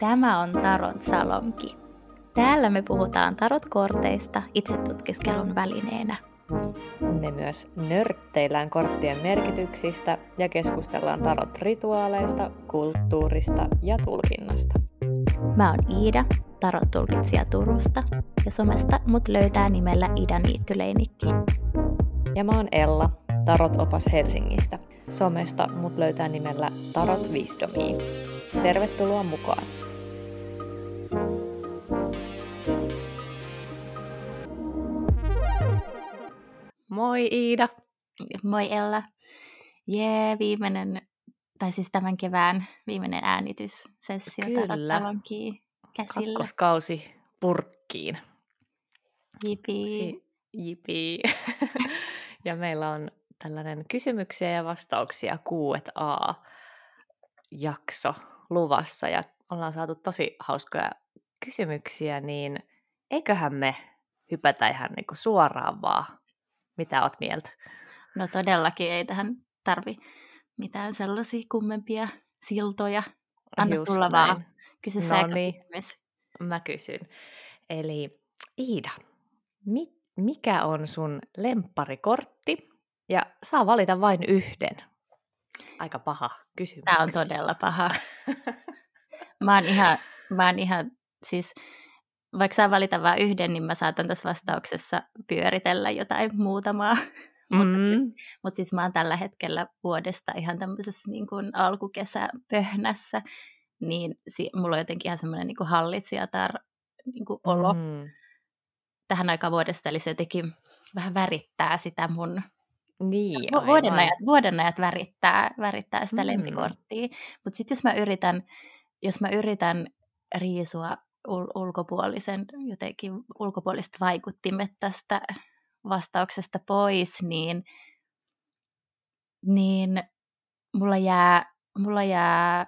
Tämä on Tarot Salonki. Täällä me puhutaan tarot-korteista itsetutkiskelun välineenä. Me myös nörtteillään korttien merkityksistä ja keskustellaan tarot-rituaaleista, kulttuurista ja tulkinnasta. Mä oon Iida, tarot-tulkitsija Turusta, ja somesta mut löytää nimellä Ida Niittyleinikki. Ja mä oon Ella, tarot-opas Helsingistä. Somesta mut löytää nimellä Tarot Wisdomia. Tervetuloa mukaan! Moi Iida! Moi Ella! Jee, viimeinen, tai siis tämän kevään viimeinen äänityssessio Tarot käsillä. Kakkoskausi purkkiin. Jipii. Si- jipii. ja meillä on tällainen kysymyksiä ja vastauksia Q&A-jakso luvassa ja ollaan saatu tosi hauskoja kysymyksiä, niin eiköhän me hypätä ihan niin kuin suoraan vaan. Mitä oot mieltä? No todellakin ei tähän tarvi mitään sellaisia kummempia siltoja. Anna Just tulla näin. vaan. Kysy no niin. kysymys. Mä kysyn. Eli Iida, mi- mikä on sun lempparikortti? Ja saa valita vain yhden. Aika paha kysymys. Tämä on todella paha. mä oon ihan, mä oon ihan siis vaikka saa valita vain yhden, niin mä saatan tässä vastauksessa pyöritellä jotain muutamaa. Mm. mutta, siis, mutta siis mä oon tällä hetkellä vuodesta ihan tämmöisessä niin kuin alkukesäpöhnässä, niin si- mulla on jotenkin ihan semmoinen niin hallitsijatar niin kuin olo mm. tähän aikaan vuodesta, eli se jotenkin vähän värittää sitä mun niin, vuoden, ajat, vuoden ajat värittää, värittää sitä mm. lempikorttia. Mutta sitten jos mä yritän, jos mä yritän riisua ul- ulkopuolisen, jotenkin ulkopuoliset vaikuttimet tästä vastauksesta pois, niin, niin mulla, jää, mulla jää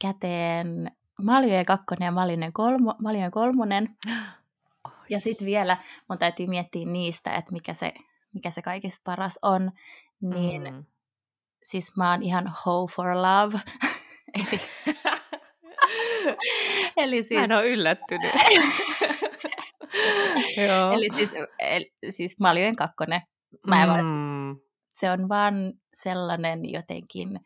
käteen Maljojen kakkonen ja Maljojen, kolmo, Maljojen kolmonen. Ja sitten vielä mun täytyy miettiä niistä, että mikä se, mikä se kaikista paras on. Niin mm. siis mä oon ihan ho for love. Eli Eli siis... Mä en ole yllättynyt. Eli siis, el, siis Maljojen kakkonen. Mä mm. Se on vaan sellainen jotenkin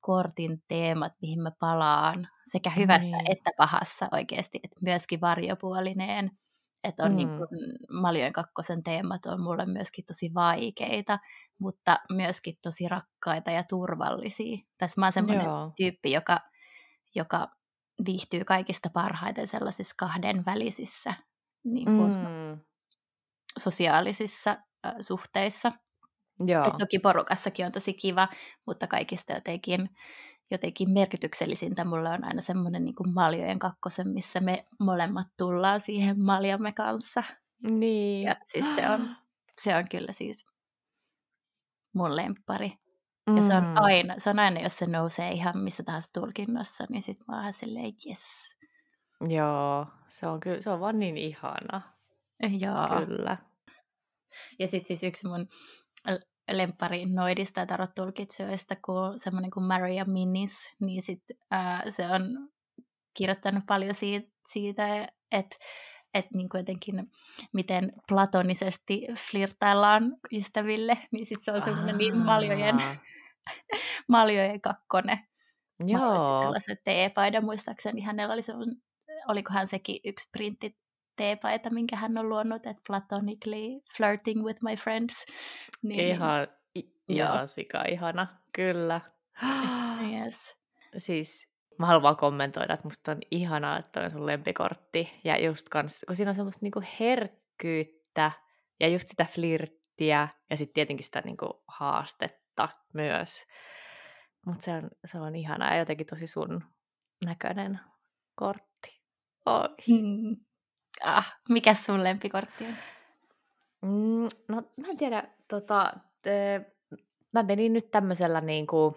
kortin teemat, mihin mä palaan sekä hyvässä mm. että pahassa oikeasti, että myöskin varjopuolineen. Että on mm. niin kuin, Maljojen kakkosen teemat on mulle myöskin tosi vaikeita, mutta myöskin tosi rakkaita ja turvallisia. Tässä mä oon semmoinen tyyppi, joka, joka viihtyy kaikista parhaiten sellaisissa kahden välisissä niin kuin, mm. sosiaalisissa äh, suhteissa. Joo. Et toki porukassakin on tosi kiva, mutta kaikista jotenkin, jotenkin merkityksellisintä mulle on aina semmoinen niin kuin maljojen kakkosen, missä me molemmat tullaan siihen maljamme kanssa. Niin. Ja siis se on, se on kyllä siis mun lemppari. Mm. Ja se on, mm. aina, se on aina, jos se nousee ihan missä tahansa tulkinnassa, niin sitten mä oon silleen, yes. Joo, se on kyllä, se on vaan niin ihana. Joo. Kyllä. Ja sitten siis yksi mun lemppari noidista ja tarot-tulkitsijoista, kun semmoinen kuin Maria Minnis, niin sit, ää, se on kirjoittanut paljon siitä, siitä että että niin jotenkin miten platonisesti flirtaillaan ystäville, niin sitten se on semmoinen niin maljojen Maljojen kakkonen. Joo. sellaisen teepaidan, muistaakseni hänellä oli sellainen, olikohan sekin yksi printti teepaita, minkä hän on luonut, että platonically flirting with my friends. Niin, ihan, niin, ihan sika ihana, kyllä. yes. Siis mä haluan vaan kommentoida, että musta on ihanaa, että on sun lempikortti. Ja just kans, kun siinä on semmoista niinku herkkyyttä ja just sitä flirttiä ja sitten tietenkin sitä niinku haastetta myös. Mutta se on, se on ihanaa ja jotenkin tosi sun näköinen kortti. Oi. Mm. Ah, mikä sun lempikortti on? Mm, no mä en tiedä, tota, te, mä menin nyt tämmöisellä niin kuin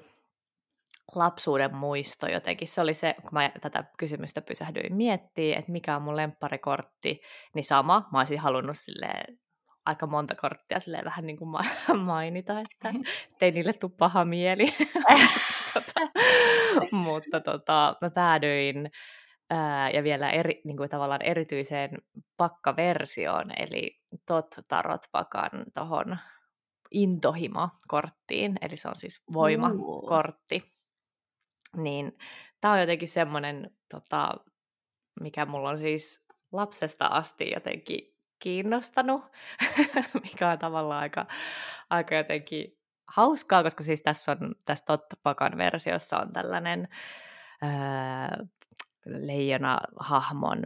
lapsuuden muisto jotenkin. Se oli se, kun mä tätä kysymystä pysähdyin miettimään, että mikä on mun lempparikortti, niin sama. Mä olisin halunnut silleen aika monta korttia silleen vähän niin kuin mainita, että ei niille tule paha mieli. tota, mutta tota, mä päädyin ää, ja vielä eri, niin kuin tavallaan erityiseen pakkaversioon, eli Tot Tarot Pakan tuohon intohimo-korttiin, eli se on siis voimakortti. Niin tämä on jotenkin semmoinen, tota, mikä mulla on siis lapsesta asti jotenkin kiinnostanut, mikä on tavallaan aika, aika jotenkin hauskaa, koska siis tässä on, tässä Tottapakan versiossa on tällainen ää, leijona-hahmon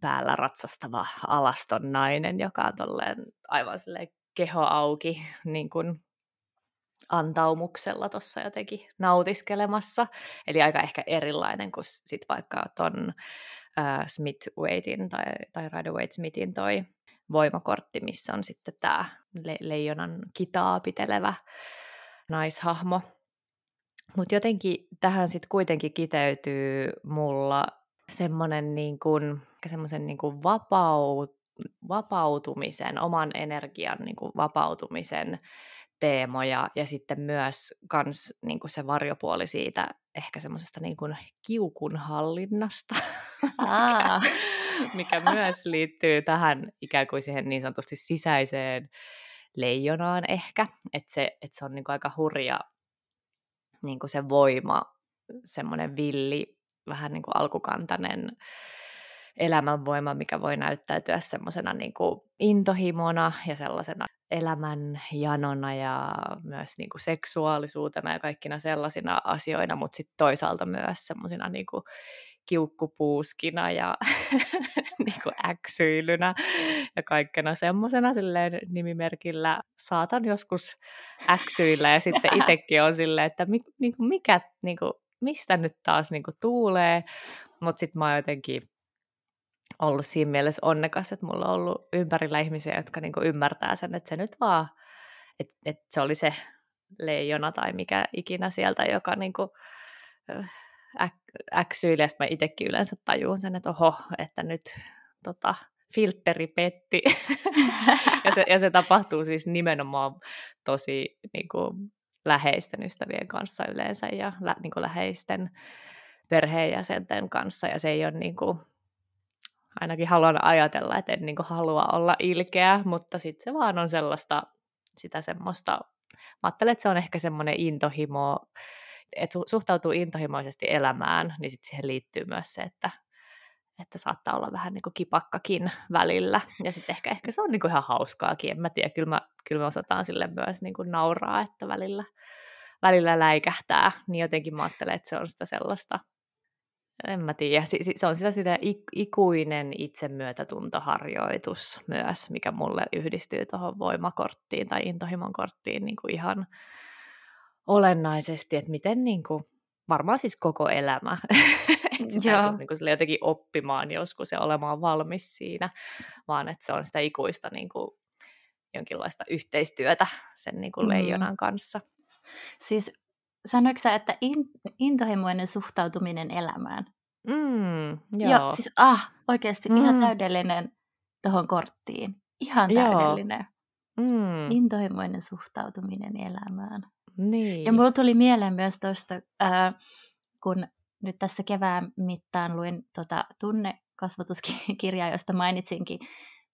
päällä ratsastava alaston nainen, joka on tolleen aivan silleen keho auki niin kuin antaumuksella tuossa jotenkin nautiskelemassa. Eli aika ehkä erilainen kuin sit vaikka ton uh, Smith Waitin tai, tai Rider Waite Smithin toi voimakortti, missä on sitten tämä le- leijonan kitaa pitelevä naishahmo. Mutta jotenkin tähän sitten kuitenkin kiteytyy mulla semmoinen niin kuin, semmoisen niin kuin vapaut, vapautumisen, oman energian niin kuin vapautumisen teemoja ja sitten myös kans, niin kuin se varjopuoli siitä ehkä semmoisesta niin kuin kiukun hallinnasta, mikä, mikä myös liittyy tähän ikään kuin siihen niin sanotusti sisäiseen leijonaan ehkä, että se, että se on niin kuin aika hurja niin kuin se voima, semmoinen villi, vähän niin kuin alkukantainen elämänvoima, mikä voi näyttäytyä semmoisena niin intohimona ja sellaisena elämän janona ja myös niin kuin seksuaalisuutena ja kaikkina sellaisina asioina, mutta sitten toisaalta myös semmoisina niin kiukkupuuskina ja niin kuin äksyilynä ja kaikkena semmoisena nimimerkillä. Saatan joskus äksyillä ja sitten itsekin on silleen, että mi, niin kuin mikä, niin kuin, mistä nyt taas niin kuin tuulee, mutta sitten mä oon jotenkin ollut siinä mielessä onnekas, että mulla on ollut ympärillä ihmisiä, jotka niinku ymmärtää sen, että se nyt vaan, että, että se oli se leijona tai mikä ikinä sieltä, joka niinku, äk, äksyili, ja mä itsekin yleensä tajuun sen, että oho, että nyt tota, filtteri petti. ja, se, ja se tapahtuu siis nimenomaan tosi niin kuin, läheisten ystävien kanssa yleensä ja lä, niin kuin, läheisten perheenjäsenten kanssa, ja se ei ole niin kuin, ainakin haluan ajatella, että en niin kuin halua olla ilkeä, mutta sitten se vaan on sellaista, sitä semmoista, mä ajattelen, että se on ehkä semmoinen intohimo, että suhtautuu intohimoisesti elämään, niin sitten siihen liittyy myös se, että, että saattaa olla vähän niin kuin kipakkakin välillä. Ja sitten ehkä, ehkä se on niin kuin ihan hauskaakin, en mä tiedä, kyllä, mä, kyllä me osataan sille myös niin kuin nauraa, että välillä, välillä läikähtää, niin jotenkin mä ajattelen, että se on sitä sellaista en mä tiedä. Se on sitä, sitä ikuinen itsemyötätuntoharjoitus myös, mikä mulle yhdistyy tuohon voimakorttiin tai intohimon korttiin niin kuin ihan olennaisesti, että miten niin kuin, varmaan siis koko elämä. Joo. Niin kuin jotenkin oppimaan joskus ja olemaan valmis siinä, vaan että se on sitä ikuista niin kuin, jonkinlaista yhteistyötä sen niin kuin mm. leijonan kanssa. Siis sanoiko sä, että in, intohimoinen suhtautuminen elämään? Mm, joo. joo. siis ah, oikeasti mm. ihan täydellinen tuohon korttiin. Ihan täydellinen. Mm. Intohimoinen suhtautuminen elämään. Niin. Ja mulla tuli mieleen myös tuosta, äh, kun nyt tässä kevään mittaan luin tota tunnekasvatuskirjaa, josta mainitsinkin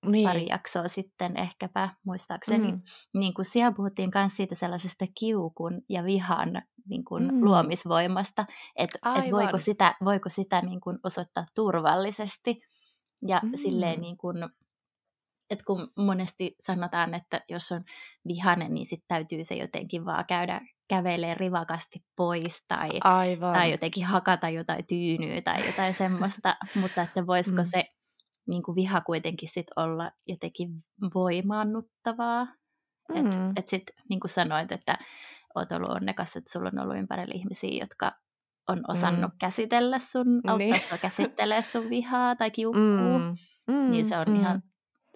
niin. pari jaksoa sitten ehkäpä, muistaakseni, mm. niin kuin siellä puhuttiin myös siitä sellaisesta kiukun ja vihan niin kuin mm. luomisvoimasta, että et voiko sitä, voiko sitä niin kuin osoittaa turvallisesti ja mm. silleen niin kuin, että kun monesti sanotaan, että jos on vihainen, niin sitten täytyy se jotenkin vaan käydä kävelee rivakasti pois tai, Aivan. tai jotenkin hakata jotain tyynyä tai jotain semmoista, mutta että voisiko mm. se niin kuin viha kuitenkin sit olla jotenkin voimaannuttavaa. Mm. Että et sitten niin kuin sanoit, että oot ollut onnekas, että sulla on ollut ympärillä ihmisiä, jotka on osannut mm. käsitellä sun, auttaa niin. sua käsittelee sun vihaa tai kiukkuu, mm. Mm. niin se on mm. ihan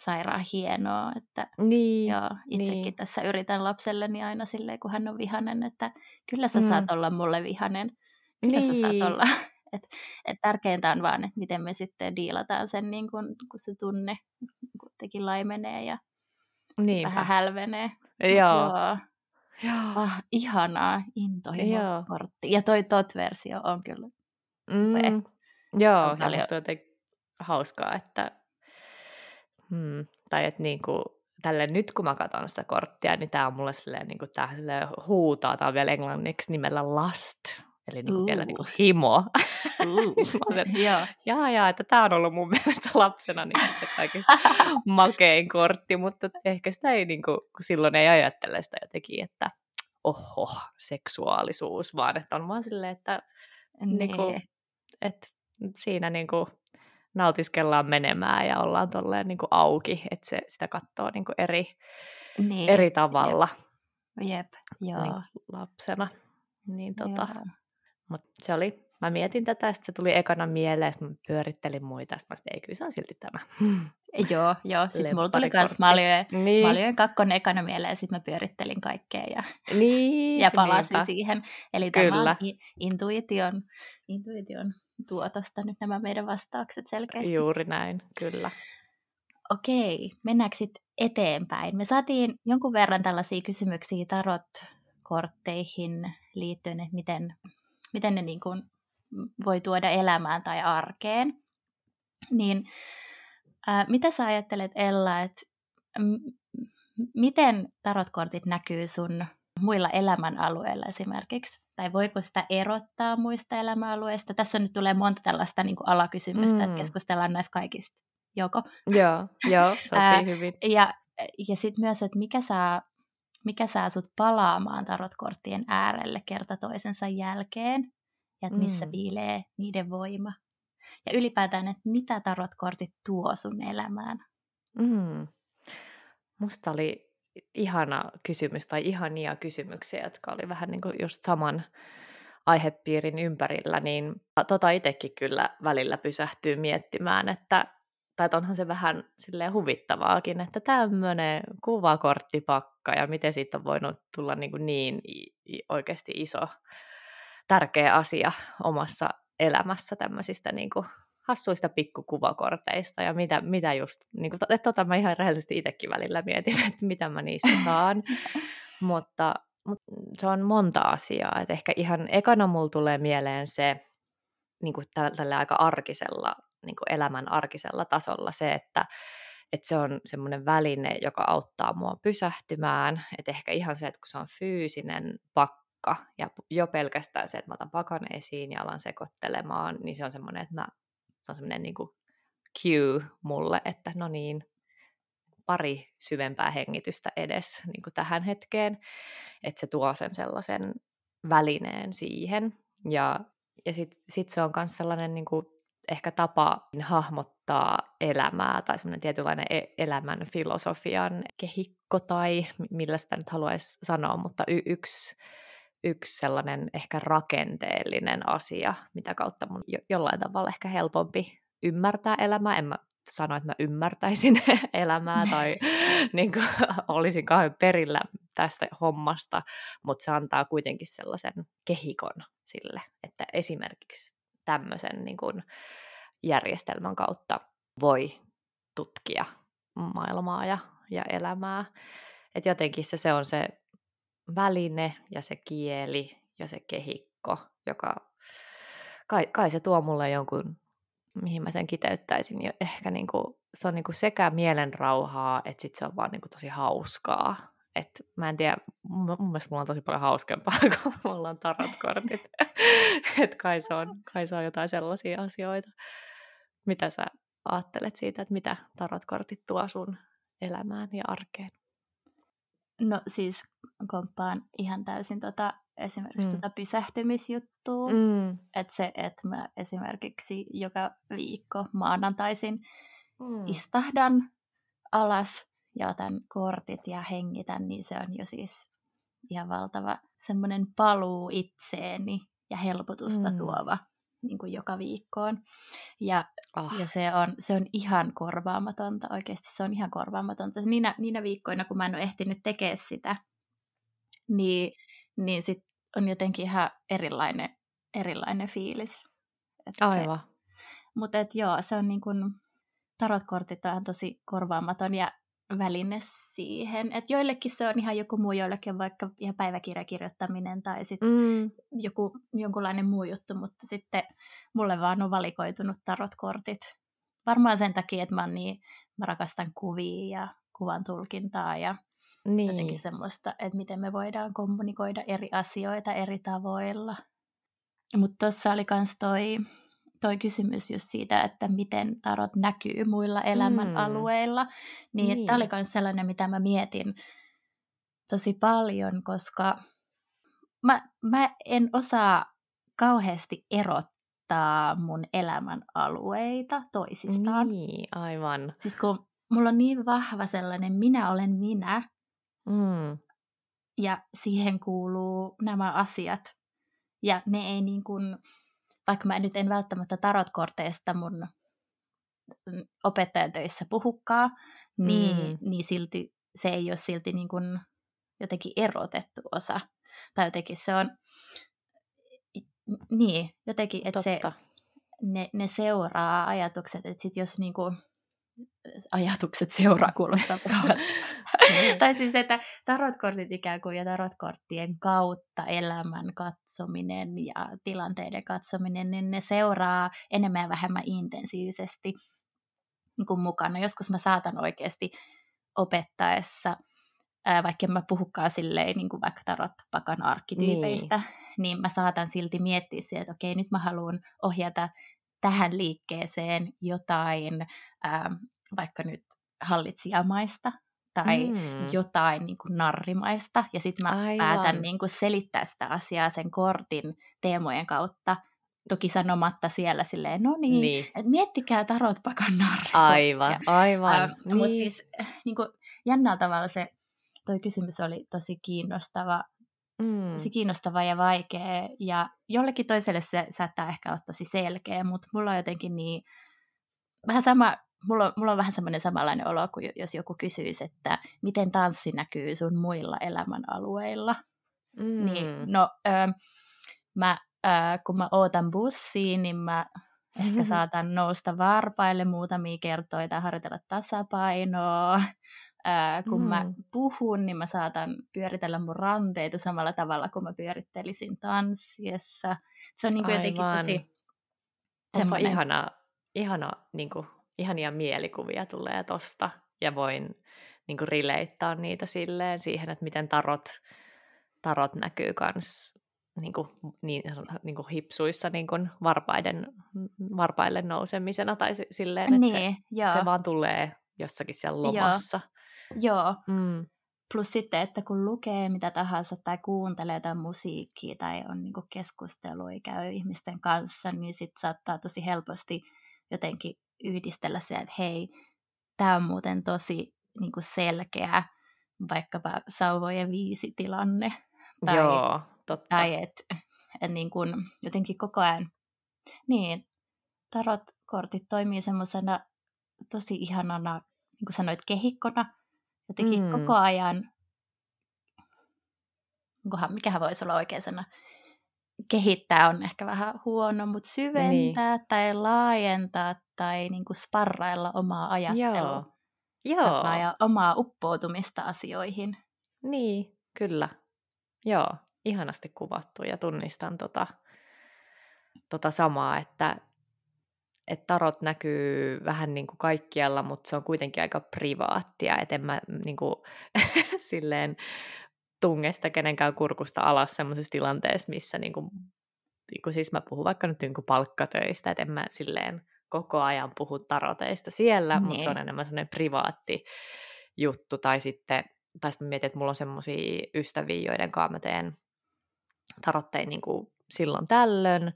sairaan hienoa, että niin, joo, itsekin niin. tässä yritän lapselleni aina silleen, kun hän on vihanen, että kyllä sä mm. saat olla mulle vihanen, kyllä niin. sä saat niin. olla et, et tärkeintä on vaan, että miten me sitten diilataan sen, niin kun, kun se tunne kuitenkin laimenee ja Niinpä. vähän hälvenee. Joo. Joo. Joo. Ah, ihanaa intohimo-kortti. Ja toi tot-versio on kyllä. Mm. Se Joo, on paljon- musta on jotenkin hauskaa, että hmm, tai että niinku, tälle nyt kun mä katson sitä korttia, niin tää on mulle silleen, niinku, tää silleen huutaa, tää on vielä englanniksi nimellä lust, eli niinku vielä Uu. niinku himo. Uh, Siis mä että jaa, jaa, että tää on ollut mun mielestä lapsena niin se kaikista makein kortti, mutta ehkä sitä ei niinku, kun silloin ei ajattele sitä jotenkin, että oho, seksuaalisuus, vaan että on vaan silleen, että niinku, Niin. et siinä niinku nautiskellaan menemään ja ollaan tolleen niinku auki, että se, sitä katsoo niinku eri, Niin. eri tavalla Jep, joo. niinku lapsena. Niin tota, mut se oli, mä mietin tätä, ja se tuli ekana mieleen, sitten mä pyörittelin muita, ja sit mä ei kyllä se on silti tämä. Joo, joo. Siis mulla tuli myös Maljojen, Niin, Maljojen kakkonen ekana mieleen, ja sitten mä pyörittelin kaikkea ja, niin ja palasin niinpä. siihen. Eli tämä Kyllä. on i- intuition, intuition tuotosta nyt nämä meidän vastaukset selkeästi. Juuri näin, kyllä. Okei, mennäänkö sitten eteenpäin? Me saatiin jonkun verran tällaisia kysymyksiä tarot-kortteihin liittyen, että miten, miten ne niin kuin voi tuoda elämään tai arkeen. Niin ää, mitä sä ajattelet Ella, että m- miten tarotkortit näkyy sun muilla elämänalueilla esimerkiksi? Tai voiko sitä erottaa muista elämäalueista? Tässä nyt tulee monta tällaista niin kuin alakysymystä, mm. Että keskustellaan näistä kaikista joko. Joo, joo, sopii hyvin. Ja, ja sitten myös, että mikä saa, mikä saa sut palaamaan tarotkorttien äärelle kerta toisensa jälkeen, ja että missä Mm. piilee niiden voima. Ja ylipäätään, että mitä tarotkortit tuo sun elämään. Mm. Musta oli ihana kysymys tai ihania kysymyksiä, jotka oli vähän niin kuin just saman aihepiirin ympärillä, niin tota itsekin kyllä välillä pysähtyy miettimään, että tai että onhan se vähän silleen huvittavaakin, että tämmöinen kuvakorttipakka ja miten siitä on voinut tulla niin, kuin niin oikeasti iso, tärkeä asia omassa elämässä tämmöisistä niin kuin hassuista pikkukuvakorteista ja mitä, mitä just, niin kuin, että tota mä ihan rehellisesti itsekin välillä mietin, että mitä mä niistä saan, mutta, mutta se on monta asiaa, että ehkä ihan ekana mulla tulee mieleen se niin kuin tä- tällä aika arkisella, niin kuin elämän arkisella tasolla se, että, että se on semmoinen väline, joka auttaa mua pysähtymään, että ehkä ihan se, että kun se on fyysinen pakka ja jo pelkästään se, että mä otan pakan esiin ja alan sekoittelemaan, niin se on semmoinen, että mä, se on semmoinen niin cue mulle, että no niin, pari syvempää hengitystä edes niin kuin tähän hetkeen, että se tuo sen sellaisen välineen siihen. Ja, ja sitten sit se on myös sellainen niin kuin, ehkä tapa hahmottaa elämää tai semmoinen tietynlainen e- elämän filosofian kehikko tai mi- millä sitä nyt haluaisi sanoa, mutta y- yksi, yksi sellainen ehkä rakenteellinen asia, mitä kautta mun jo- jollain tavalla ehkä helpompi ymmärtää elämää. En mä sano, että mä ymmärtäisin elämää tai niin kuin, olisin kauhean perillä tästä hommasta, mutta se antaa kuitenkin sellaisen kehikon sille, että esimerkiksi tämmöisen niin kuin, järjestelmän kautta voi tutkia maailmaa ja, ja elämää. Et jotenkin se, se on se väline ja se kieli ja se kehikko, joka kai, kai se tuo mulle jonkun, mihin mä sen kiteyttäisin. Jo ehkä niinku, se on niinku sekä mielenrauhaa, että sit se on vaan niinku tosi hauskaa. Et mä en tiedä, mun, mun mielestä mulla on tosi paljon hauskempaa, kun mulla on tarotkortit. että kai, se on, kai se on jotain sellaisia asioita. Mitä sä ajattelet siitä, että mitä tarotkortit tuo sun elämään ja arkeen? No siis komppaan ihan täysin tota, esimerkiksi Mm. tota pysähtymisjuttua. Mm. Että se, että mä esimerkiksi joka viikko maanantaisin Mm. istahdan alas ja otan kortit ja hengitän, niin se on jo siis ihan valtava semmoinen paluu itseeni ja helpotusta mm. tuova niin kuin joka viikkoon. Ja, Ah. ja se, on, se on ihan korvaamatonta, oikeasti se on ihan korvaamatonta. Niinä, niinä viikkoina, kun mä en ole ehtinyt tekemään sitä, niin, niin sit on jotenkin ihan erilainen, erilainen fiilis. Että se, Aivan. mutta et joo, se on niin kuin, tarotkortit on tosi korvaamaton ja väline siihen. Et joillekin se on ihan joku muu, joillekin on vaikka ihan päiväkirjakirjoittaminen tai sitten mm. joku jonkunlainen muu juttu, mutta sitten mulle vaan on valikoitunut tarotkortit. Varmaan sen takia, että mä, niin, mä rakastan kuvia ja kuvan tulkintaa ja niin. jotenkin semmoista, että miten me voidaan kommunikoida eri asioita eri tavoilla. Mutta tuossa oli myös toi toi kysymys just siitä, että miten tarot näkyy muilla elämänalueilla, mm. niin, niin. tämä oli myös sellainen, mitä mä mietin tosi paljon, koska mä, mä en osaa kauheasti erottaa mun elämän alueita toisistaan. Niin, aivan. Siis kun mulla on niin vahva sellainen minä olen minä, mm. ja siihen kuuluu nämä asiat, ja ne ei niin kuin, vaikka mä nyt en välttämättä tarotkorteista mun opettajatöissä puhukkaa, niin, mm. niin silti se ei ole silti niin kuin jotenkin erotettu osa. Tai jotenkin se on, niin, jotenkin, että se, ne, ne seuraa ajatukset, että sit jos niin kuin, ajatukset seuraa kuulostaa niin. tai siis, että tarotkortit ikään kuin ja tarotkorttien kautta elämän katsominen ja tilanteiden katsominen, niin ne seuraa enemmän ja vähemmän intensiivisesti niin kuin mukana. Joskus mä saatan oikeasti opettaessa, vaikka en mä puhukaan silleen, niin kuin vaikka tarotpakan arkkityypeistä, niin. niin mä saatan silti miettiä sieltä, että okei, nyt mä haluan ohjata tähän liikkeeseen jotain ää, vaikka nyt hallitsijamaista tai mm. jotain niin kuin narrimaista, ja sitten mä Aivan. päätän niin kuin selittää sitä asiaa sen kortin teemojen kautta, toki sanomatta siellä silleen, no niin, niin. että miettikää tarot pakan Aivan, ja, aivan. Äh, niin. Mutta siis niin kuin, jännällä tavalla se toi kysymys oli tosi kiinnostava, mm. tosi kiinnostava ja vaikea, ja jollekin toiselle se saattaa ehkä olla tosi selkeä, mutta mulla on jotenkin niin, vähän sama mulla, on, mulla on vähän semmoinen samanlainen olo kuin jos joku kysyisi, että miten tanssi näkyy sun muilla elämänalueilla. Mm. Niin, no, ö, mä, ö, kun mä ootan bussiin, niin mä ehkä saatan nousta varpaille muutamia kertoja tai harjoitella tasapainoa. Ää, kun mm. mä puhun, niin mä saatan pyöritellä mun ranteita samalla tavalla kuin mä pyörittelisin tanssiessa. Se on niin kuin jotenkin tosi... Onpa ihana, ihana niin kuin ihania mielikuvia tulee tosta ja voin niin kuin rileittaa niitä silleen siihen, että miten tarot, tarot näkyy kans niin kuin, niin, niin kuin hipsuissa niin kuin varpaiden, varpaille nousemisena tai silleen, että niin, se, se vaan tulee jossakin siellä lomassa. Joo, joo. Mm. Plus sitten, että kun lukee mitä tahansa tai kuuntelee jotain musiikkia tai on niin keskustelua käy ihmisten kanssa, niin sitten saattaa tosi helposti jotenkin yhdistellä se, että hei, tämä on muuten tosi niin selkeä vaikkapa sauvojen viisi tilanne. Tai, Joo, totta. Tai että et niin kuin jotenkin koko ajan, niin, tarot-kortit toimii semmoisena tosi ihanana, niin kuin sanoit, kehikkona. Jotenkin mm. koko ajan, mikähän voisi olla oikea sana, kehittää on ehkä vähän huono, mutta syventää niin. tai laajentaa tai niin kuin sparrailla omaa ajattelua Joo. Joo. ja omaa uppoutumista asioihin. Niin, kyllä. Joo, ihanasti kuvattu ja tunnistan tota, tota samaa, että, että tarot näkyy vähän niin kuin kaikkialla, mutta se on kuitenkin aika privaattia, että en mä niin kuin, silleen tungesta kenenkään kurkusta alas sellaisessa tilanteessa, missä niin kuin, niin kuin siis mä puhun vaikka nyt niin kuin palkkatöistä, että en mä silleen koko ajan puhu taroteista siellä, niin. mutta se on enemmän sellainen privaatti juttu, tai sitten, tai sitten mietin, että mulla on semmoisia ystäviä, joiden kanssa mä teen tarottein niin kuin silloin tällöin,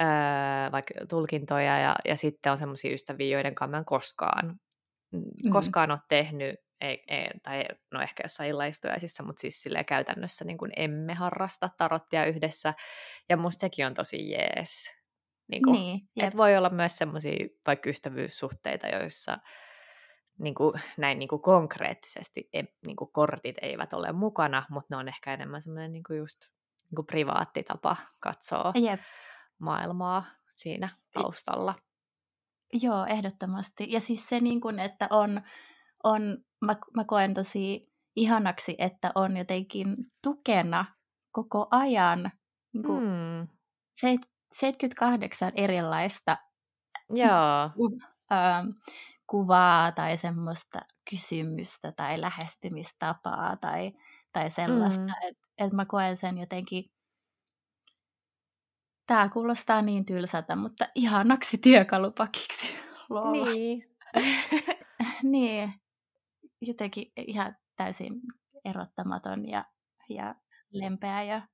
öö, vaikka tulkintoja, ja, ja sitten on semmoisia ystäviä, joiden kanssa mä en koskaan, mm. koskaan ole tehnyt ei, ei, tai no ehkä jossain illaistujaisissa, mutta siis silleen käytännössä niin kuin emme harrasta tarottia yhdessä, ja musta sekin on tosi jees. Niin, kuin, niin että voi olla myös semmoisia vaikka ystävyyssuhteita, joissa niin kuin, näin niin kuin konkreettisesti e, niin kuin kortit eivät ole mukana, mutta ne on ehkä enemmän semmoinen niin kuin just niin kuin privaatti tapa katsoa Jep. Maailmaa siinä taustalla. Joo, ehdottomasti. Ja siis se, niin kuin, että on on, mä, mä koen tosi ihanaksi, että on jotenkin tukena koko ajan niin kuin mm. 78 erilaista Joo. Ähm, kuvaa tai semmoista kysymystä tai lähestymistapaa tai, tai sellaista, mm. että et mä koen sen jotenkin Tämä kuulostaa niin tylsältä, mutta ihanaksi työkalupakiksi. Lol. Niin. niin. Jotenkin ihan täysin erottamaton ja, ja lempeä ja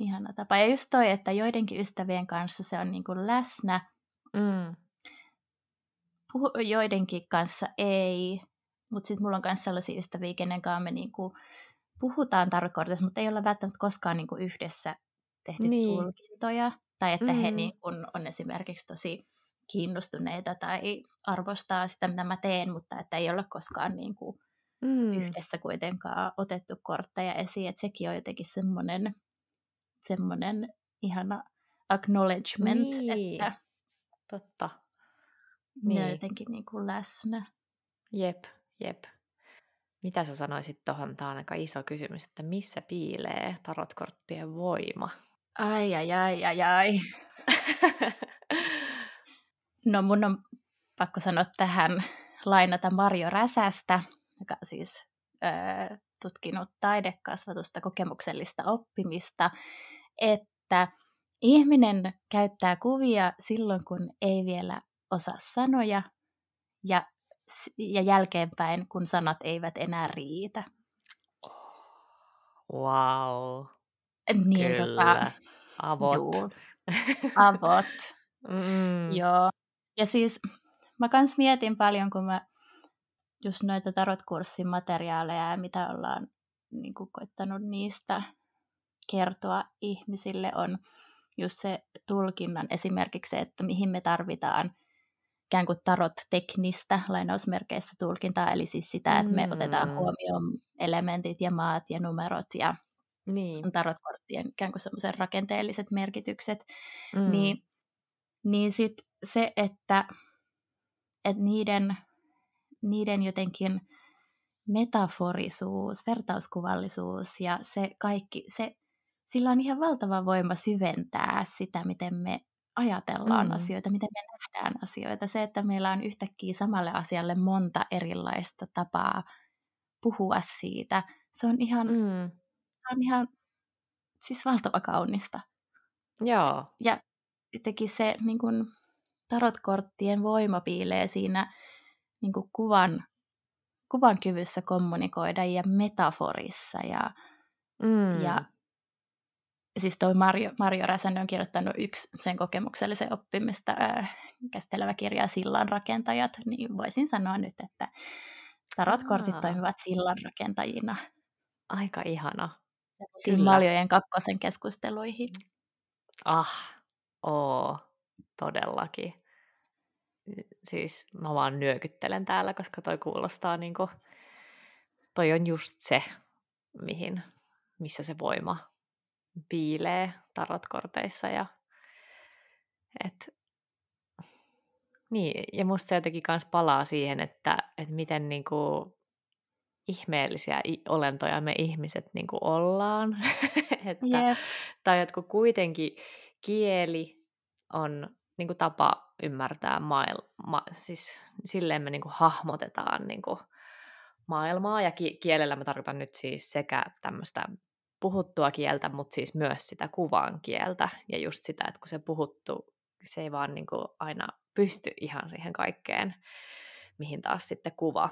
ihana tapa. Ja just toi, että joidenkin ystävien kanssa se on niin kuin läsnä, mm. Puhu, joidenkin kanssa ei, mutta sitten mulla on myös sellaisia ystäviä, kenen kanssa me niin kuin puhutaan tarkoituksessa, mutta ei olla välttämättä koskaan niin kuin yhdessä tehty niin. tulkintoja. Tai että mm. he niin kun on esimerkiksi tosi kiinnostuneita tai arvostaa sitä, mitä mä teen, mutta että ei ole koskaan niin kuin mm. yhdessä kuitenkaan otettu kortteja esiin. Että sekin on jotenkin semmoinen, semmoinen ihana acknowledgement, niin. että Totta. Niin. Ne on jotenkin niin kuin läsnä. Jep, jep. Mitä sä sanoisit tuohon? Tämä on aika iso kysymys, että missä piilee tarotkorttien voima? Ai, ai, ai, ai, ai. no mun on pakko sanoa tähän lainata Marjo Räsästä, joka siis ö, tutkinut taidekasvatusta, kokemuksellista oppimista, että ihminen käyttää kuvia silloin, kun ei vielä osaa sanoja, ja, ja jälkeenpäin, kun sanat eivät enää riitä. Wow. Niin, tota, Kyllä. Tota, avot. Juu, avot. mm. Joo. Ja siis mä kans mietin paljon, kun mä just noita tarotkurssin materiaaleja ja mitä ollaan niin kuin koittanut niistä kertoa ihmisille, on just se tulkinnan esimerkiksi se, että mihin me tarvitaan ikään kuin tarot-teknistä lainausmerkeissä tulkintaa, eli siis sitä, että me mm. otetaan huomioon elementit ja maat ja numerot ja niin. tarotkorttien ikään kuin semmoisen rakenteelliset merkitykset, mm. niin, niin sit se, että, että niiden, niiden jotenkin metaforisuus, vertauskuvallisuus ja se kaikki, se, sillä on ihan valtava voima syventää sitä, miten me ajatellaan mm. asioita, miten me nähdään asioita. Se, että meillä on yhtäkkiä samalle asialle monta erilaista tapaa puhua siitä, se on ihan, mm se on ihan siis valtava kaunista. Joo. Ja jotenkin se niin kun, tarotkorttien voima piilee siinä niin kun, kuvan, kuvan kyvyssä kommunikoida ja metaforissa. Ja, mm. ja siis toi Mario, Mario Räsänen on kirjoittanut yksi sen kokemuksellisen oppimista äh, käsittelevä kirja Sillan rakentajat, niin voisin sanoa nyt, että tarotkortit Aa. toimivat sillan rakentajina. Aika ihana semmoisiin Maljojen kakkosen keskusteluihin. Ah, oo, todellakin. Siis mä vaan nyökyttelen täällä, koska toi kuulostaa niinku, toi on just se, mihin, missä se voima piilee tarotkorteissa ja et, niin, ja musta se jotenkin kans palaa siihen, että, että miten niinku ihmeellisiä olentoja me ihmiset niin kuin ollaan. että, yep. Tai että kun kuitenkin kieli on niin kuin tapa ymmärtää maailmaa, siis silleen me niin kuin hahmotetaan niin kuin maailmaa, ja ki- kielellä mä tarkoitan nyt siis sekä tämmöistä puhuttua kieltä, mutta siis myös sitä kuvan kieltä, ja just sitä, että kun se puhuttu, se ei vaan niin kuin aina pysty ihan siihen kaikkeen, mihin taas sitten kuva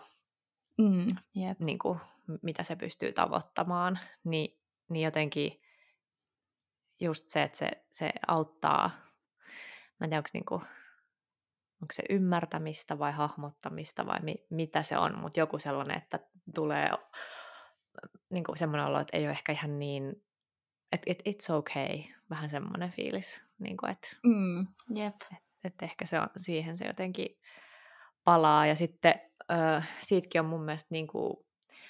mm, yep. niin kuin, mitä se pystyy tavoittamaan, niin, niin jotenkin just se, että se, se auttaa, mä en tiedä, onko, niin kuin, onko se ymmärtämistä vai hahmottamista vai mi, mitä se on, mutta joku sellainen, että tulee niin kuin semmoinen olo, että ei ole ehkä ihan niin, että it, it's okay, vähän semmoinen fiilis, niin kuin, että, mm, yep. että, että ehkä se on, siihen se jotenkin palaa ja sitten ö, siitäkin on mun mielestä niin kuin,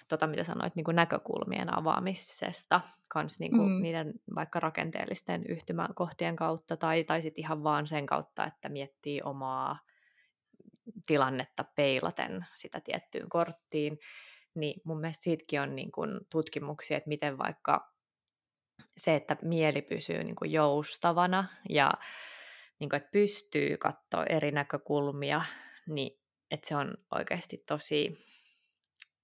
tota, mitä sanoit, niin kuin näkökulmien avaamisesta, kans niin kuin mm. niiden vaikka rakenteellisten yhtymäkohtien kautta, tai, tai sitten ihan vaan sen kautta, että miettii omaa tilannetta peilaten sitä tiettyyn korttiin, niin mun mielestä siitäkin on niin kuin tutkimuksia, että miten vaikka se, että mieli pysyy niin kuin joustavana ja niin kuin, että pystyy katsoa eri näkökulmia, niin että se on oikeasti tosi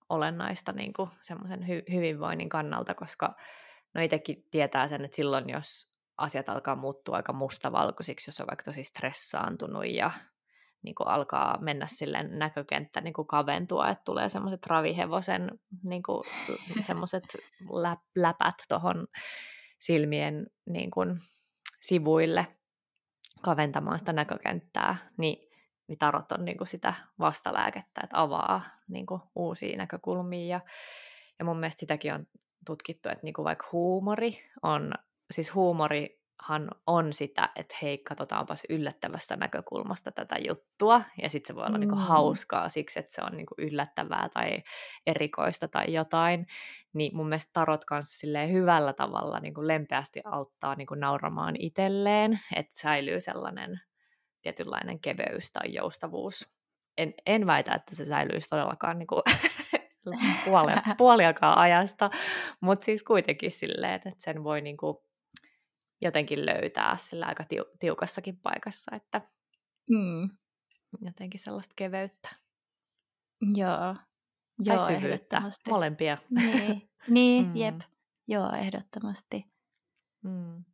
olennaista niin kuin semmoisen hy- hyvinvoinnin kannalta, koska no itsekin tietää sen, että silloin jos asiat alkaa muuttua aika mustavalkoisiksi, jos on vaikka tosi stressaantunut ja niin kuin alkaa mennä sille näkökenttä niin kuin kaventua, että tulee semmoiset ravihevosen niin kuin, semmoiset läpät tuohon silmien niin kuin, sivuille kaventamaan sitä näkökenttää, niin, niin tarot on niin kuin sitä vastalääkettä, että avaa niin kuin, uusia näkökulmia. Ja, ja mun mielestä sitäkin on tutkittu, että niin kuin vaikka huumori on, siis huumori han on sitä, että hei, katsotaanpas yllättävästä näkökulmasta tätä juttua, ja sitten se voi olla niinku mm. niinku hauskaa siksi, että se on niinku yllättävää tai erikoista tai jotain, niin mun mielestä tarot kanssa hyvällä tavalla niinku lempeästi auttaa niinku nauramaan itselleen, että säilyy sellainen tietynlainen keveys tai joustavuus. En, en väitä, että se säilyisi todellakaan niinku puolia, puoliakaan ajasta, mutta siis kuitenkin silleen, että sen voi niinku jotenkin löytää sillä aika tiu- tiukassakin paikassa, että mm. jotenkin sellaista keveyttä. Joo. Tai Joo, syvyyttä, molempia. Niin, niin mm. jep. Joo, ehdottomasti. Mm.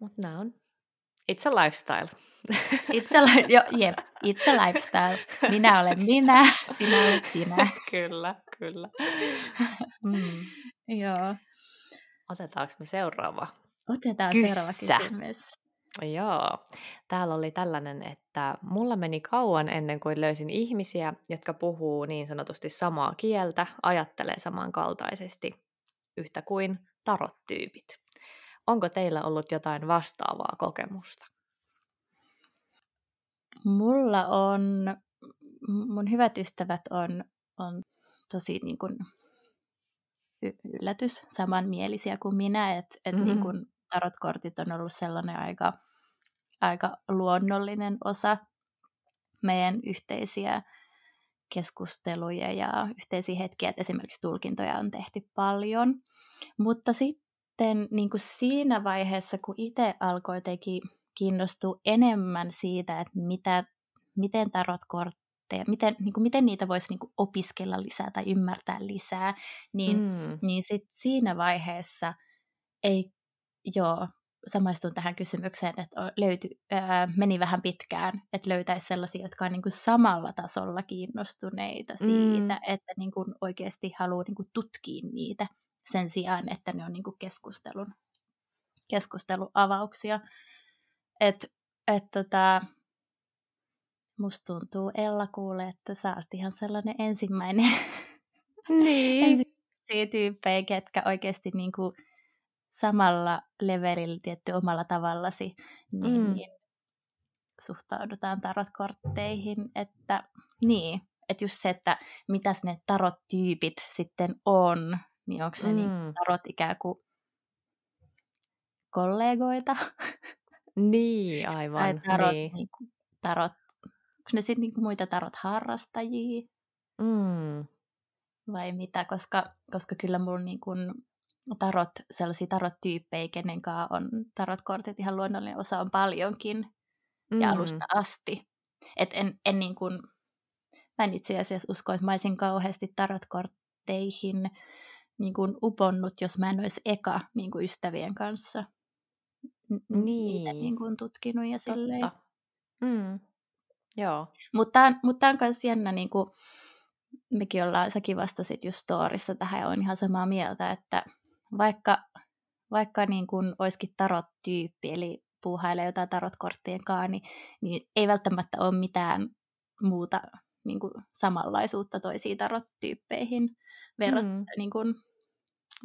Mutta nämä on It's a lifestyle. It's a, li- jo, jep, it's a lifestyle. Minä olen minä, sinä olet sinä. kyllä, kyllä. Mm. Joo. Otetaanko me seuraava? Otetaan Kyssä. seuraava kysymys. Joo. Täällä oli tällainen, että mulla meni kauan ennen kuin löysin ihmisiä, jotka puhuu niin sanotusti samaa kieltä, ajattelee samankaltaisesti, yhtä kuin tarottyypit. Onko teillä ollut jotain vastaavaa kokemusta? Mulla on, mun hyvät ystävät on, on tosi niin kuin yllätys, samanmielisiä kuin minä, että et mm-hmm. niin kun tarotkortit on ollut sellainen aika, aika luonnollinen osa meidän yhteisiä keskusteluja ja yhteisiä hetkiä, että esimerkiksi tulkintoja on tehty paljon. Mutta sitten niin kuin siinä vaiheessa, kun itse alkoi teki kiinnostua enemmän siitä, että mitä, miten tarotkort koncepteja, miten, niin kuin, miten niitä voisi niin kuin, opiskella lisää tai ymmärtää lisää, niin, mm. niin sit siinä vaiheessa ei, joo, samaistun tähän kysymykseen, että löyty, ää, meni vähän pitkään, että löytäisi sellaisia, jotka on niin kuin samalla tasolla kiinnostuneita siitä, mm. että niin kuin oikeasti haluaa niin kuin tutkia niitä sen sijaan, että ne on niin kuin keskustelun, keskusteluavauksia. Että et tota, musta tuntuu Ella kuulee, että sä oot ihan sellainen ensimmäinen niin. ensimmäisiä tyyppejä, ketkä oikeasti niin kuin samalla levelillä tietty omalla tavallasi niin, mm. niin suhtaudutaan tarotkortteihin, että niin, että just se, että mitäs ne tarot-tyypit sitten on, niin onko ne niin mm. niin tarot ikään kuin kollegoita? Niin, aivan. Tai tarot, niin. Niin kuin, tarot onko ne sitten niinku muita tarot harrastajia? Mm. Vai mitä, koska, koska kyllä mulla niinku tarot, sellaisia tarot-tyyppejä, kenen on tarotkortit ihan luonnollinen osa on paljonkin mm. ja alusta asti. Et en, en niin kuin, mä en itse asiassa usko, että mä olisin kauheasti tarotkortteihin niin kuin uponnut, jos mä en olisi eka niin kuin ystävien kanssa niin. niitä niin kuin tutkinut ja silleen. Totta. Mm. Joo. Mutta mutta on myös jännä, niin kuin mekin ollaan, säkin vastasit just storissa tähän ja on ihan samaa mieltä, että vaikka, vaikka niin kuin olisikin tarot-tyyppi, eli puuhailee jotain tarotkorttien kanssa, niin, niin ei välttämättä ole mitään muuta niin kuin samanlaisuutta toisiin tarot-tyyppeihin verrat, mm. niin kuin,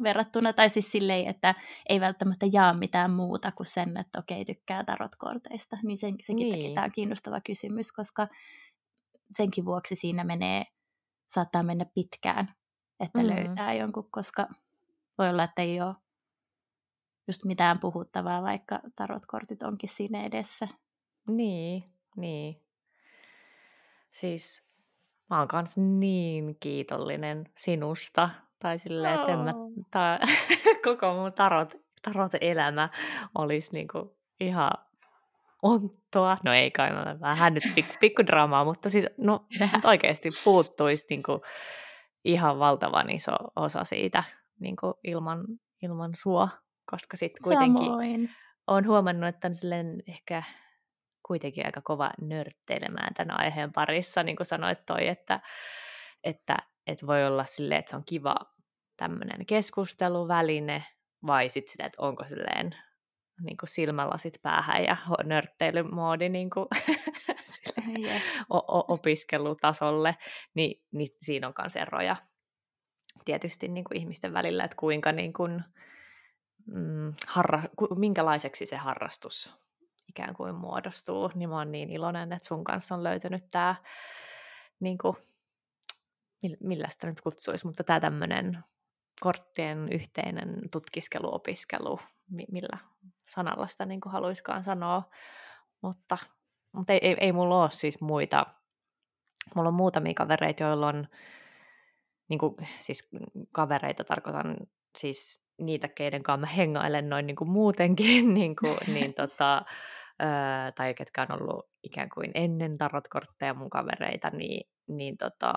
verrattuna, tai siis silleen, että ei välttämättä jaa mitään muuta kuin sen, että okei, tykkää tarotkorteista, niin sen, senkin niin. takia tämä on kiinnostava kysymys, koska senkin vuoksi siinä menee, saattaa mennä pitkään, että mm. löytää jonkun, koska voi olla, että ei ole just mitään puhuttavaa, vaikka tarotkortit onkin siinä edessä. Niin, niin. siis mä oon kans niin kiitollinen sinusta. Tai silleen, että mä, tää, koko mun tarot, tarot elämä olisi niinku ihan onttoa. No ei kai, mä vähän nyt pikku, pikku dramaa, mutta siis no, oikeasti puuttuisi niinku ihan valtavan iso osa siitä niinku ilman, ilman sua, koska sitten kuitenkin Samoin. on huomannut, että on silleen ehkä kuitenkin aika kova nörtteilemään tämän aiheen parissa, niin kuin sanoit toi, että, että, että voi olla silleen, että se on kiva tämmöinen keskusteluväline, vai sitten sitä, että onko silleen niin kuin silmälasit päähän ja nörtteilymoodi niin kuin opiskelutasolle, niin, niin siinä on myös eroja tietysti niin kuin ihmisten välillä, että kuinka niin kuin, mm, harra, minkälaiseksi se harrastus ikään kuin muodostuu, niin mä oon niin iloinen, että sun kanssa on löytynyt tämä, niin kuin, millä sitä nyt kutsuisi, mutta tämä tämmöinen korttien yhteinen tutkiskelu, opiskelu, millä sanalla sitä niin kuin haluaisikaan sanoa, mutta, mutta ei, ei, ei mulla ole siis muita, mulla on muutamia kavereita, joilla on, niin kuin, siis kavereita tarkoitan siis niitä, keiden kanssa mä hengailen noin niin kuin muutenkin, niin, kuin, niin tota, öö, tai ketkä on ollut ikään kuin ennen tarotkortteja mun kavereita, niin, niin, tota,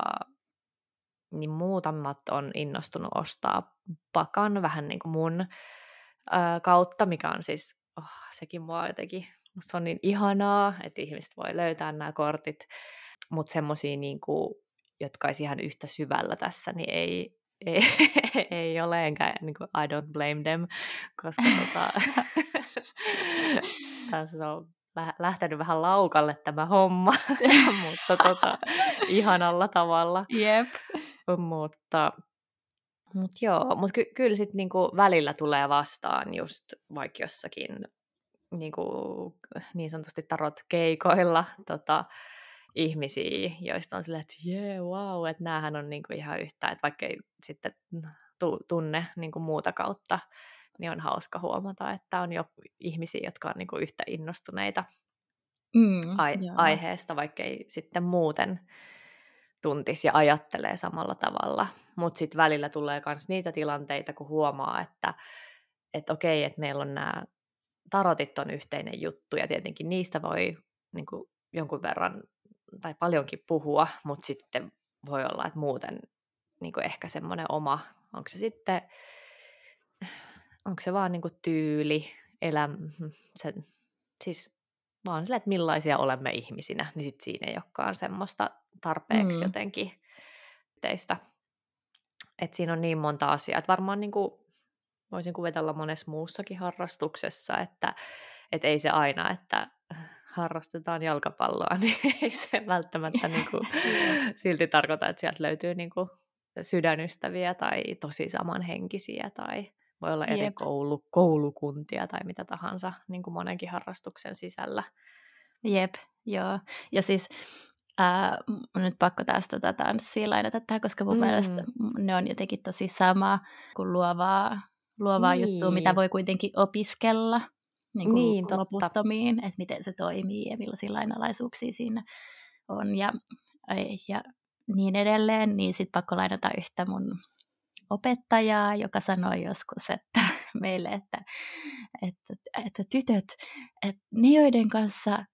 niin muutamat on innostunut ostaa pakan vähän niin kuin mun öö, kautta, mikä on siis, oh, sekin mua jotenkin, se on niin ihanaa, että ihmiset voi löytää nämä kortit, mutta semmoisia, niin kuin, jotka olisi ihan yhtä syvällä tässä, niin ei, ei, ei ole, enkä niin kuin, I don't blame them, koska tota, tässä on lähtenyt vähän laukalle tämä homma, mutta tota, ihanalla tavalla. Jep. Mutta, mutta joo, mutta ky- kyllä sitten niinku välillä tulee vastaan just vaikka jossakin niinku, niin sanotusti tarot keikoilla tota, ihmisiä, joista on silleen, että jee, yeah, wow, että näähän on niinku ihan yhtä, että vaikka ei sitten tunne niinku muuta kautta niin on hauska huomata, että on jo ihmisiä, jotka on niinku yhtä innostuneita mm, ai- aiheesta, vaikka ei sitten muuten tuntisi ja ajattelee samalla tavalla. Mutta sitten välillä tulee myös niitä tilanteita, kun huomaa, että et okei, että meillä on nämä tarotit on yhteinen juttu ja tietenkin niistä voi niin kuin, jonkun verran tai paljonkin puhua, mutta sitten voi olla, että muuten niin kuin ehkä semmoinen oma, onko se sitten onko se vaan niinku tyyli, elämä, se, siis vaan sille, että millaisia olemme ihmisinä, niin sit siinä ei olekaan semmoista tarpeeksi mm. jotenkin teistä. Että siinä on niin monta asiaa, että varmaan niinku, voisin kuvitella monessa muussakin harrastuksessa, että et ei se aina, että harrastetaan jalkapalloa, niin ei se välttämättä niinku, silti tarkoita, että sieltä löytyy niinku sydänystäviä tai tosi samanhenkisiä tai voi olla eri Jep. koulu, koulukuntia tai mitä tahansa niin kuin monenkin harrastuksen sisällä. Jep, joo. Ja siis ää, on nyt pakko tästä tätä tanssia lainata tähän, koska mun mm. mielestä ne on jotenkin tosi sama kuin luovaa, luovaa niin. juttua, mitä voi kuitenkin opiskella niin kuin niin, loputtomiin, että miten se toimii ja millaisia lainalaisuuksia siinä on ja, ja niin edelleen, niin sitten pakko lainata yhtä mun opettajaa, joka sanoi joskus että meille, että, että, että tytöt, että ne joiden kanssa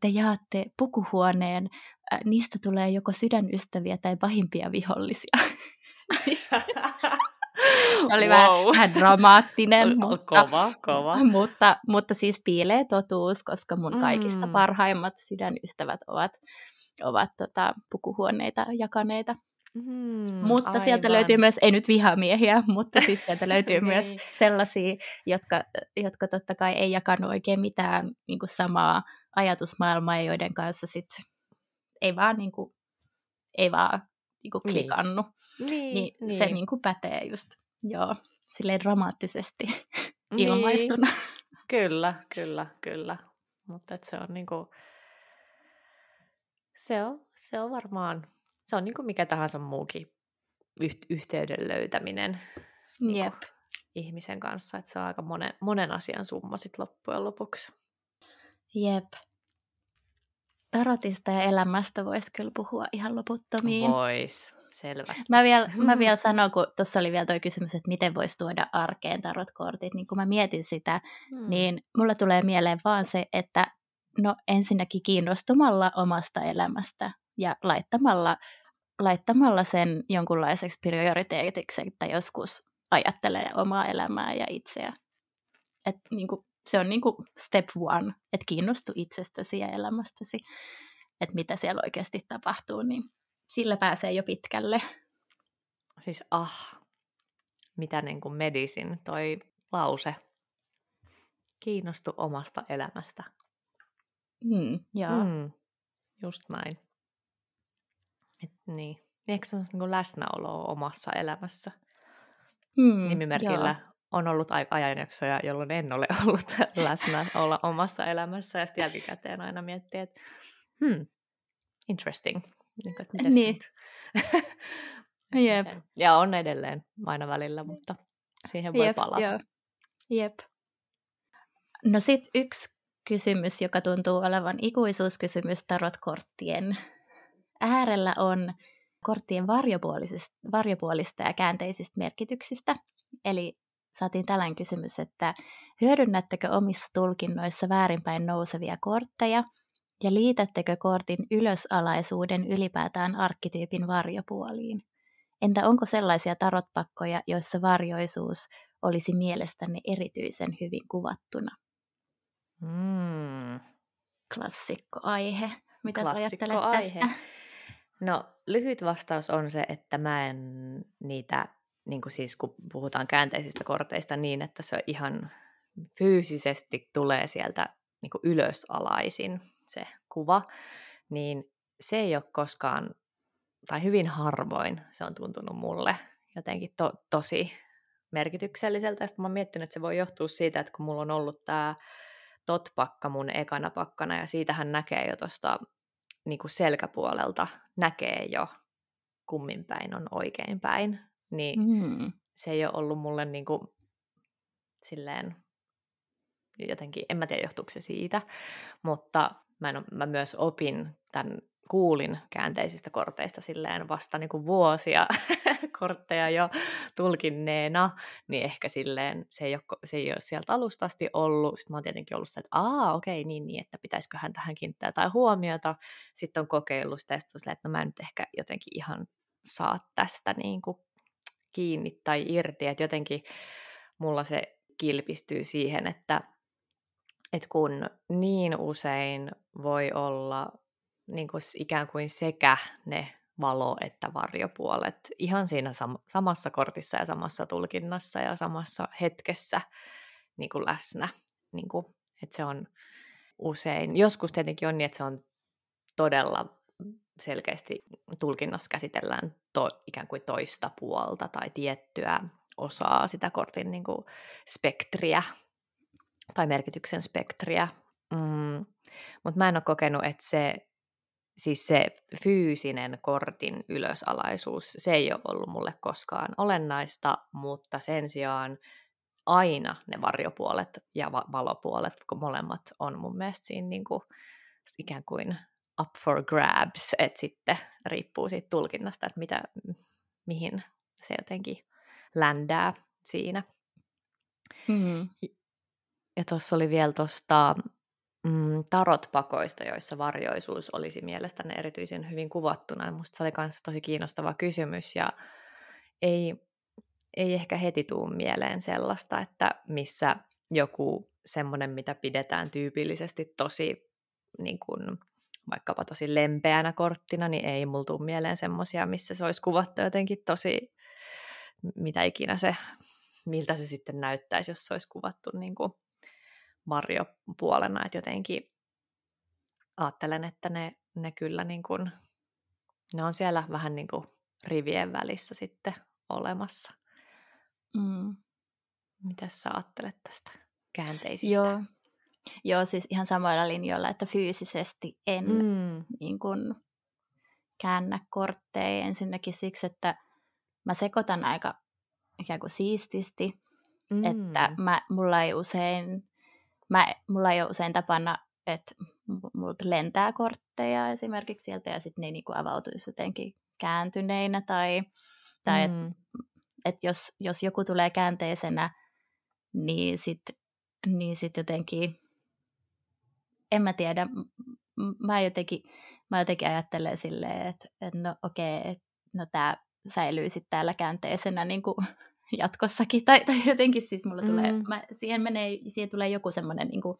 te jaatte pukuhuoneen, niistä tulee joko sydänystäviä tai pahimpia vihollisia. oli wow. vähän, vähän dramaattinen, mutta, kova, kova. Mutta, mutta siis piilee totuus, koska mun kaikista mm. parhaimmat sydänystävät ovat, ovat tota, pukuhuoneita jakaneita Mm, mutta aivan. sieltä löytyy myös, ei nyt vihamiehiä, mutta siis sieltä löytyy myös niin. sellaisia, jotka, jotka totta kai ei jakanut oikein mitään niin kuin samaa ajatusmaailmaa, joiden kanssa sit ei vaan, niin kuin, ei vaan niin kuin klikannut. Niin, niin, niin. se niin kuin pätee just, joo, silleen dramaattisesti niin. ilmaistuna. Kyllä, kyllä, kyllä. Mutta se on niin kuin, se on, se on varmaan se on niin kuin mikä tahansa muukin yh- yhteyden löytäminen niin Jep. ihmisen kanssa, että se on aika monen, monen asian summa sit loppujen lopuksi. Jep. tarotista ja elämästä voisi kyllä puhua ihan loputtomiin. Vois, selvästi. Mä vielä, mä vielä sanon, kun tuossa oli vielä tuo kysymys, että miten voisi tuoda arkeen tarotkortit, niin kun mä mietin sitä, hmm. niin mulla tulee mieleen vaan se, että no ensinnäkin kiinnostumalla omasta elämästä ja laittamalla, laittamalla sen jonkunlaiseksi prioriteetiksi, että joskus ajattelee omaa elämää ja itseä. Et niin kuin, se on niin kuin step one, että kiinnostu itsestäsi ja elämästäsi, että mitä siellä oikeasti tapahtuu, niin sillä pääsee jo pitkälle. Siis ah, mitä niin kuin medisin toi lause. Kiinnostu omasta elämästä. Mm, joo. Mm, just näin. Et niin. Eikö se ole niin läsnäoloa omassa elämässä? Mm, Nimimerkillä joo. on ollut ajanjaksoja, jolloin en ole ollut läsnä olla omassa elämässä ja sitten jälkikäteen aina miettii, että hmm, interesting. Niin, kuin, että niin. Jep. Ja on edelleen aina välillä, mutta siihen voi Jep, palata. Joo. Jep. No sitten yksi kysymys, joka tuntuu olevan ikuisuuskysymys tarotkorttien äärellä on korttien varjopuolisista, varjopuolista ja käänteisistä merkityksistä. Eli saatiin tällainen kysymys, että hyödynnättekö omissa tulkinnoissa väärinpäin nousevia kortteja ja liitättekö kortin ylösalaisuuden ylipäätään arkkityypin varjopuoliin? Entä onko sellaisia tarotpakkoja, joissa varjoisuus olisi mielestänne erityisen hyvin kuvattuna? Mm. Klassikkoaihe. Mitä sä ajattelet tästä? No lyhyt vastaus on se, että mä en niitä, niin kuin siis kun puhutaan käänteisistä korteista niin, että se ihan fyysisesti tulee sieltä niin kuin ylösalaisin se kuva, niin se ei ole koskaan, tai hyvin harvoin se on tuntunut mulle jotenkin to, tosi merkitykselliseltä. Sitten mä oon miettinyt, että se voi johtua siitä, että kun mulla on ollut tämä tot-pakka mun ekana pakkana, ja siitähän näkee jo tuosta niin selkäpuolelta, näkee jo kummin päin on oikein päin, niin mm. se ei ole ollut mulle niin kuin, silleen jotenkin, en mä tiedä johtuuko se siitä, mutta mä, en, mä myös opin tämän kuulin käänteisistä korteista silleen vasta niin kuin vuosia kortteja jo tulkinneena, niin ehkä silleen se ei ole, se ei ole sieltä alusta asti ollut. Sitten mä oon tietenkin ollut se, että aa, okei, niin, niin, että pitäisiköhän tähän kiinnittää tai huomiota. Sitten on kokeillut sitä, että, että no mä en nyt ehkä jotenkin ihan saa tästä niin kuin kiinni tai irti, että jotenkin mulla se kilpistyy siihen, että, että kun niin usein voi olla niin kuin ikään kuin sekä ne valo- että varjopuolet ihan siinä sam- samassa kortissa ja samassa tulkinnassa ja samassa hetkessä niin kuin läsnä. Niin kuin, että se on usein, joskus tietenkin on niin, että se on todella selkeästi tulkinnassa käsitellään to, ikään kuin toista puolta tai tiettyä osaa sitä kortin niin kuin spektriä tai merkityksen spektriä. Mm. Mutta mä en ole kokenut, että se siis se fyysinen kortin ylösalaisuus, se ei ole ollut mulle koskaan olennaista, mutta sen sijaan aina ne varjopuolet ja valopuolet, kun molemmat on mun mielestä siinä niin kuin, ikään kuin up for grabs, että sitten riippuu siitä tulkinnasta, että mitä, mihin se jotenkin ländää siinä. Mm-hmm. Ja tuossa oli vielä tuosta mm, tarotpakoista, joissa varjoisuus olisi mielestäni erityisen hyvin kuvattuna. Minusta se oli myös tosi kiinnostava kysymys ja ei, ei ehkä heti tuu mieleen sellaista, että missä joku semmoinen, mitä pidetään tyypillisesti tosi niin kuin, vaikkapa tosi lempeänä korttina, niin ei mulla tule mieleen semmoisia, missä se olisi kuvattu jotenkin tosi, mitä ikinä se, miltä se sitten näyttäisi, jos se olisi kuvattu niin kuin varjopuolena, että jotenkin ajattelen, että ne, ne kyllä niin kuin, ne on siellä vähän niin kuin rivien välissä sitten olemassa. Mm. Mitä sä ajattelet tästä käänteisistä? Joo. Joo, siis ihan samoilla linjoilla, että fyysisesti en mm. niin kuin, käännä kortteja ensinnäkin siksi, että mä sekoitan aika ikään kuin siististi, mm. että mä, mulla ei usein mä, mulla ei ole usein tapana, että multa lentää kortteja esimerkiksi sieltä ja sitten ne ei niinku avautuisi jotenkin kääntyneinä tai, tai mm. että et jos, jos joku tulee käänteisenä, niin sitten niin sit jotenkin, en mä tiedä, mä jotenkin, mä jotenkin ajattelen silleen, että, että no okei, okay, että no tämä säilyy sitten täällä käänteisenä niin kuin jatkossakin. Tai, tai jotenkin siis mulla tulee, mm. mä, siihen, menee, siihen tulee joku semmoinen niin kuin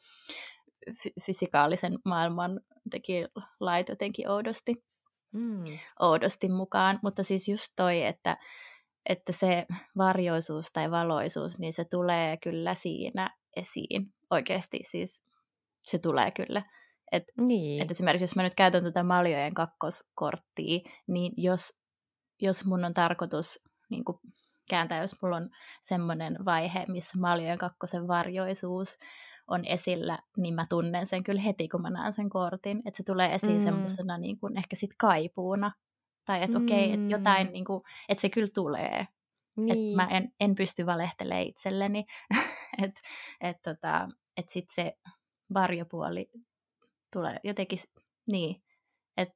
fysikaalisen maailman teki lait jotenkin oudosti, mm. oudosti mukaan. Mutta siis just toi, että, että se varjoisuus tai valoisuus, niin se tulee kyllä siinä esiin. Oikeasti siis se tulee kyllä. Et, niin. et esimerkiksi jos mä nyt käytän tätä maljojen kakkoskorttia, niin jos, jos mun on tarkoitus niin kuin kääntää, jos mulla on semmoinen vaihe, missä maljojen kakkosen varjoisuus on esillä, niin mä tunnen sen kyllä heti, kun mä näen sen kortin. Että se tulee esiin mm. semmoisena niin kuin ehkä sit kaipuuna. Tai että okei, okay, että jotain, mm. niin kuin, että se kyllä tulee. Niin. Että mä en, en pysty valehtelemaan itselleni. että et, tota, et sitten se varjopuoli tulee jotenkin niin, että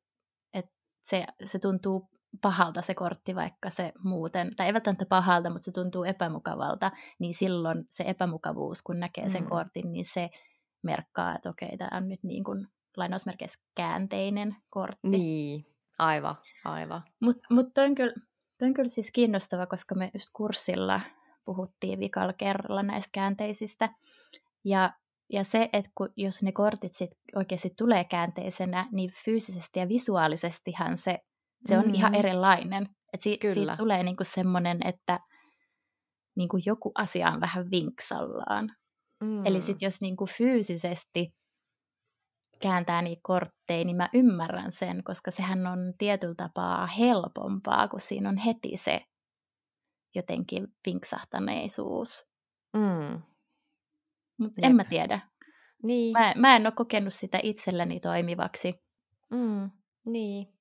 et se, se tuntuu pahalta se kortti, vaikka se muuten, tai ei välttämättä pahalta, mutta se tuntuu epämukavalta, niin silloin se epämukavuus, kun näkee sen mm. kortin, niin se merkkaa, että okei, tämä on nyt niin kuin lainausmerkeissä käänteinen kortti. Niin, aivan, aivan. Mutta mut toi, on kyllä, toi on kyllä siis kiinnostava, koska me just kurssilla puhuttiin vikalla kerralla näistä käänteisistä, ja ja se, että kun, jos ne kortit sit oikeasti tulee käänteisenä, niin fyysisesti ja visuaalisestihan se, se on mm. ihan erilainen. Et si, siitä tulee niinku semmoinen, että niinku joku asia on vähän vinksallaan. Mm. Eli sitten jos niinku fyysisesti kääntää niitä kortteja, niin mä ymmärrän sen, koska sehän on tietyllä tapaa helpompaa, kun siinä on heti se jotenkin vinksahtaneisuus. Mm. Mutta en mä tiedä. Niin. Mä, mä en ole kokenut sitä itselläni toimivaksi. Mm, niin.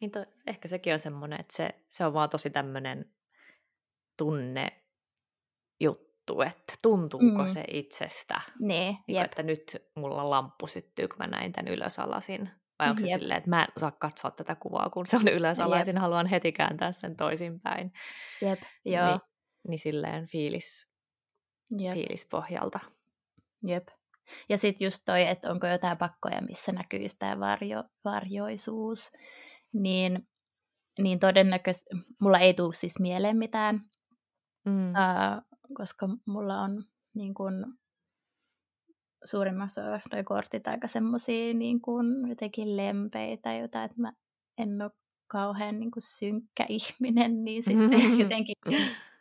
Niin to, ehkä sekin on semmoinen, että se, se on vaan tosi tämmöinen tunne juttu, että tuntuuko mm. se itsestä. Niin, niin että nyt mulla lamppu syttyy, kun mä näin tämän ylösalaisin. Vai onko se jep. silleen, että mä en osaa katsoa tätä kuvaa, kun se on ylösalaisin, jep. haluan heti kääntää sen toisinpäin. Jep, joo. Niin, niin silleen fiilis, Jep. fiilispohjalta. Jep. Ja sitten just toi, että onko jotain pakkoja, missä näkyy tämä varjo, varjoisuus, niin, niin todennäköisesti mulla ei tule siis mieleen mitään, mm. uh, koska mulla on niin kun, suurimmassa osassa noi kortit aika semmoisia niin kun, jotenkin lempeitä, jotain, että mä en ole kauhean niin kun, synkkä ihminen, niin sitten jotenkin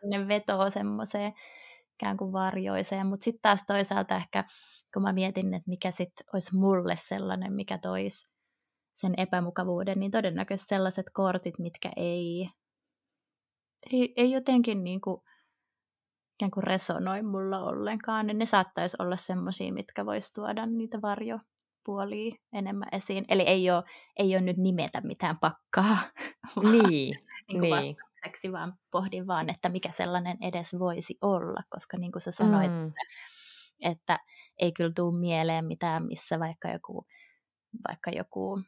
ne vetoo semmoiseen ikään kuin varjoiseen, mutta sitten taas toisaalta ehkä, kun mä mietin, että mikä sitten olisi mulle sellainen, mikä toisi sen epämukavuuden, niin todennäköisesti sellaiset kortit, mitkä ei, ei, ei jotenkin niin kuin, ikään kuin resonoi mulla ollenkaan, niin ne saattaisi olla semmoisia, mitkä vois tuoda niitä varjo, puolia enemmän esiin. Eli ei ole, ei ole nyt nimetä mitään pakkaa vaan, niin, niin, niin. vastaukseksi, vaan pohdin vaan, että mikä sellainen edes voisi olla, koska niin kuin sä sanoit, mm. että, että ei kyllä tule mieleen mitään, missä vaikka joku, vaikka joku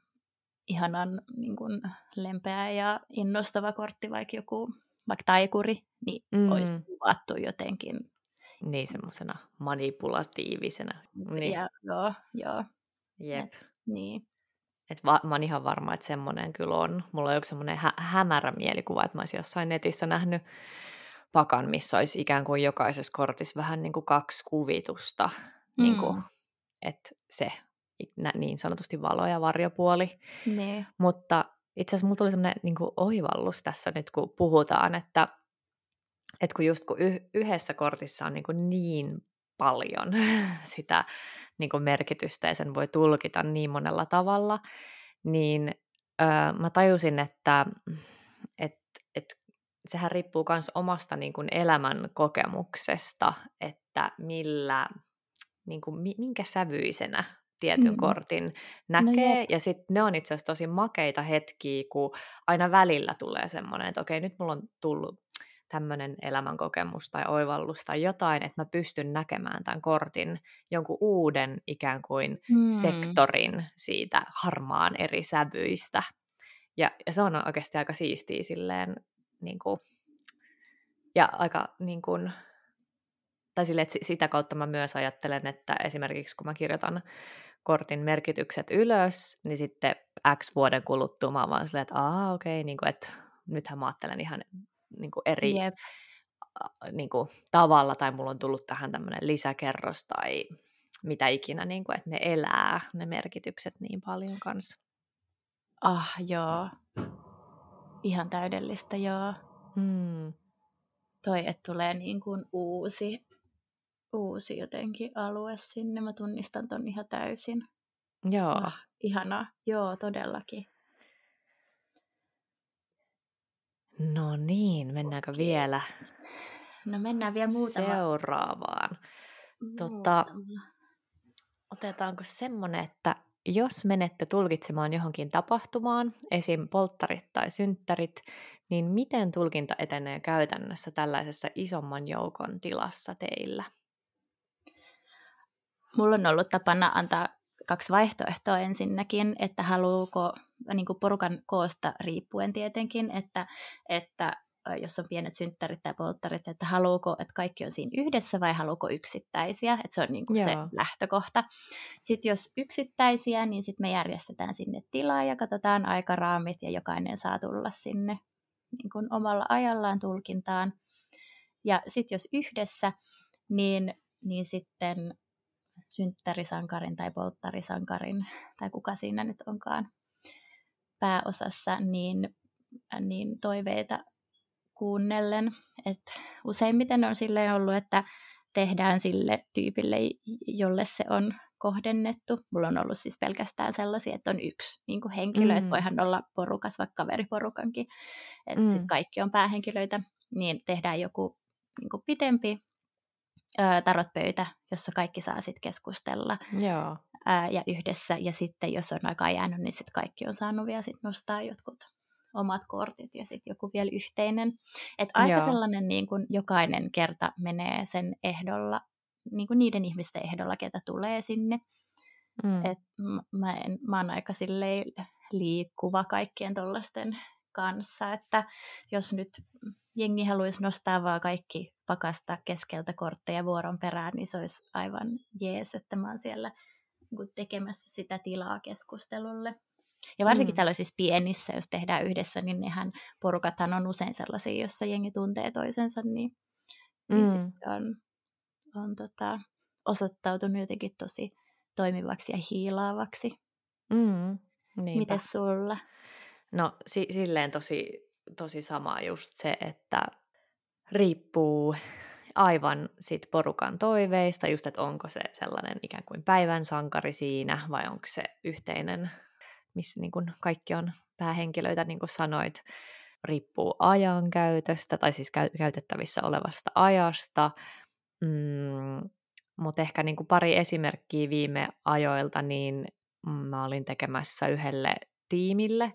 ihanan niin kuin lempeä ja innostava kortti, vaikka joku vaikka taikuri, niin mm. olisi kuvattu jotenkin niin, semmoisena manipulatiivisena. Niin. Ja, joo, joo. Jep. Et, niin. Et va- mä oon ihan varma, että semmoinen kyllä on. Mulla on joku semmoinen hä- hämärä mielikuva, että mä olisin jossain netissä nähnyt pakan, missä olisi ikään kuin jokaisessa kortissa vähän niin kuin kaksi kuvitusta. Mm. Niin kuin, että se niin sanotusti valo- ja varjopuoli. Nee. Mutta itse asiassa mulla tuli semmoinen niin kuin oivallus tässä nyt, kun puhutaan, että, että kun just kun yhdessä kortissa on niin, kuin niin paljon sitä niin kuin merkitystä ja sen voi tulkita niin monella tavalla, niin öö, mä tajusin, että et, et, sehän riippuu myös omasta niin kuin elämän kokemuksesta, että millä, niin kuin, minkä sävyisenä tietyn mm. kortin no näkee. No ja sitten ne on itse asiassa tosi makeita hetkiä, kun aina välillä tulee semmoinen, että okei, nyt mulla on tullut tämmöinen elämänkokemus tai oivallus tai jotain, että mä pystyn näkemään tämän kortin jonkun uuden ikään kuin mm. sektorin siitä harmaan eri sävyistä. Ja, ja se on oikeasti aika siistiä silleen, niin kuin, ja aika niin kuin, tai sille, että sitä kautta mä myös ajattelen, että esimerkiksi kun mä kirjoitan kortin merkitykset ylös, niin sitten X vuoden kuluttua mä oon vaan silleen, että aah okei, okay, niin kuin, että nythän mä ajattelen ihan niin kuin eri yep. niin kuin, tavalla, tai mulla on tullut tähän tämmöinen lisäkerros tai mitä ikinä, niin kuin, että ne elää, ne merkitykset niin paljon kanssa. Ah, joo. Ihan täydellistä, joo. Hmm. Toi, että tulee niin kuin uusi, uusi jotenkin alue sinne. Mä tunnistan ton ihan täysin. Joo. Ah, ihanaa. Joo, todellakin. No niin, mennäänkö okay. vielä? No mennään vielä muutama. Seuraavaan. Tota, otetaanko semmoinen, että jos menette tulkitsemaan johonkin tapahtumaan, esim. polttarit tai synttärit, niin miten tulkinta etenee käytännössä tällaisessa isomman joukon tilassa teillä? Mulla on ollut tapana antaa kaksi vaihtoehtoa ensinnäkin, että haluuko niin kuin porukan koosta riippuen tietenkin, että, että jos on pienet synttärit tai polttarit, että haluuko, että kaikki on siinä yhdessä vai haluuko yksittäisiä, että se on niin kuin se lähtökohta. Sitten jos yksittäisiä, niin sitten me järjestetään sinne tilaa ja katsotaan aikaraamit ja jokainen saa tulla sinne niin kuin omalla ajallaan tulkintaan. Ja sitten jos yhdessä, niin, niin sitten synttärisankarin tai polttarisankarin, tai kuka siinä nyt onkaan pääosassa, niin, niin toiveita kuunnellen. Et useimmiten on sille ollut, että tehdään sille tyypille, jolle se on kohdennettu. Mulla on ollut siis pelkästään sellaisia, että on yksi niin kuin henkilö, mm. että voihan olla porukas, vaikka kaveriporukankin, että mm. sitten kaikki on päähenkilöitä, niin tehdään joku niin kuin pitempi tarotpöytä, jossa kaikki saa sitten keskustella Joo. Ää, ja yhdessä. Ja sitten jos on aikaa jäänyt, niin sitten kaikki on saanut vielä sit nostaa jotkut omat kortit ja sitten joku vielä yhteinen. Et aika Joo. sellainen niin kun jokainen kerta menee sen ehdolla, niin kuin niiden ihmisten ehdolla, ketä tulee sinne. Mm. Et mä, en, mä oon aika liikkuva kaikkien tuollaisten kanssa, että jos nyt jengi haluaisi nostaa vaan kaikki pakasta keskeltä kortteja vuoron perään, niin se olisi aivan jees, että mä oon siellä niin tekemässä sitä tilaa keskustelulle. Ja varsinkin mm. tällaisissa pienissä, jos tehdään yhdessä, niin nehän porukathan on usein sellaisia, jossa jengi tuntee toisensa, niin, niin mm. niin sit se on, on tota, osoittautunut jotenkin tosi toimivaksi ja hiilaavaksi. Mm. Miten sulla? No si- silleen tosi tosi sama just se, että riippuu aivan sit porukan toiveista, just että onko se sellainen ikään kuin päivän sankari siinä vai onko se yhteinen, missä niin kuin kaikki on päähenkilöitä, niin kuin sanoit, riippuu ajan käytöstä tai siis käytettävissä olevasta ajasta. Mm, mutta ehkä niin kuin pari esimerkkiä viime ajoilta, niin mä olin tekemässä yhdelle tiimille,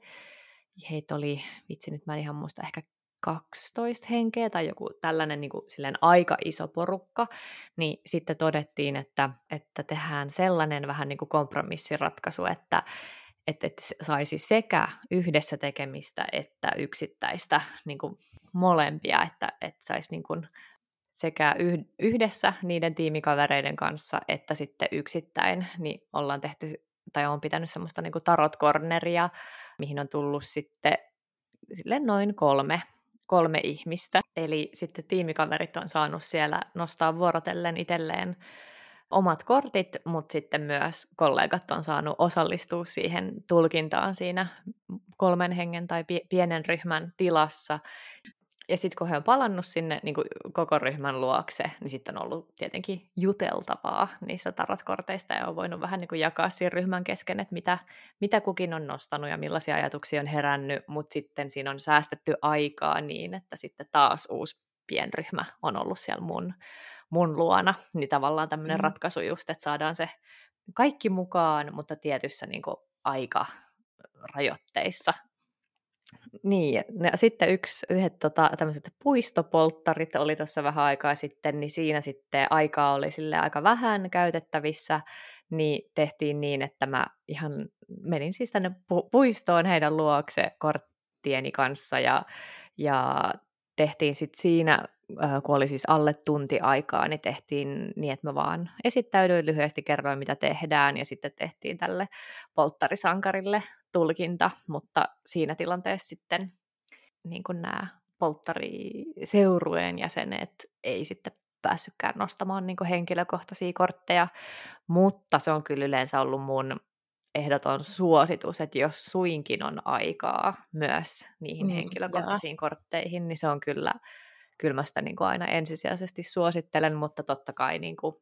heitä oli, vitsi nyt mä en ihan muista, ehkä 12 henkeä tai joku tällainen niin kuin, silleen aika iso porukka, niin sitten todettiin, että, että tehdään sellainen vähän niin kuin kompromissiratkaisu, että, että, että saisi sekä yhdessä tekemistä että yksittäistä niin kuin molempia, että, että saisi niin kuin sekä yhdessä niiden tiimikavereiden kanssa että sitten yksittäin, niin ollaan tehty tai on pitänyt semmoista niin kuin tarot-corneria, mihin on tullut sitten sille noin kolme, kolme ihmistä. Eli sitten tiimikaverit on saanut siellä nostaa vuorotellen itselleen omat kortit, mutta sitten myös kollegat on saanut osallistua siihen tulkintaan siinä kolmen hengen tai pienen ryhmän tilassa. Ja sitten kun he on palannut sinne niin kuin koko ryhmän luokse, niin sitten on ollut tietenkin juteltavaa niistä tarotkorteista ja on voinut vähän niin kuin jakaa siinä ryhmän kesken, että mitä, mitä kukin on nostanut ja millaisia ajatuksia on herännyt, mutta sitten siinä on säästetty aikaa niin, että sitten taas uusi pienryhmä on ollut siellä mun, mun luona, niin tavallaan tämmöinen mm. ratkaisu just, että saadaan se kaikki mukaan, mutta tietyssä niin kuin aika rajoitteissa Niin, ja sitten yksi, yhdet tota, tämmöiset puistopolttarit oli tuossa vähän aikaa sitten, niin siinä sitten aikaa oli sille aika vähän käytettävissä, niin tehtiin niin, että mä ihan menin siis tänne pu- puistoon heidän luokse korttieni kanssa ja, ja tehtiin sitten siinä, kun oli siis alle tunti aikaa, niin tehtiin niin, että mä vaan esittäydyin lyhyesti, kerroin mitä tehdään ja sitten tehtiin tälle polttarisankarille tulkinta, mutta siinä tilanteessa sitten niin kuin nämä polttariseurueen jäsenet ei sitten päässytkään nostamaan niin henkilökohtaisia kortteja, mutta se on kyllä yleensä ollut mun ehdoton suositus, että jos suinkin on aikaa myös niihin mm, henkilökohtaisiin jaa. kortteihin, niin se on kyllä, kyllä mä sitä niin kuin aina ensisijaisesti suosittelen, mutta totta kai niin kuin,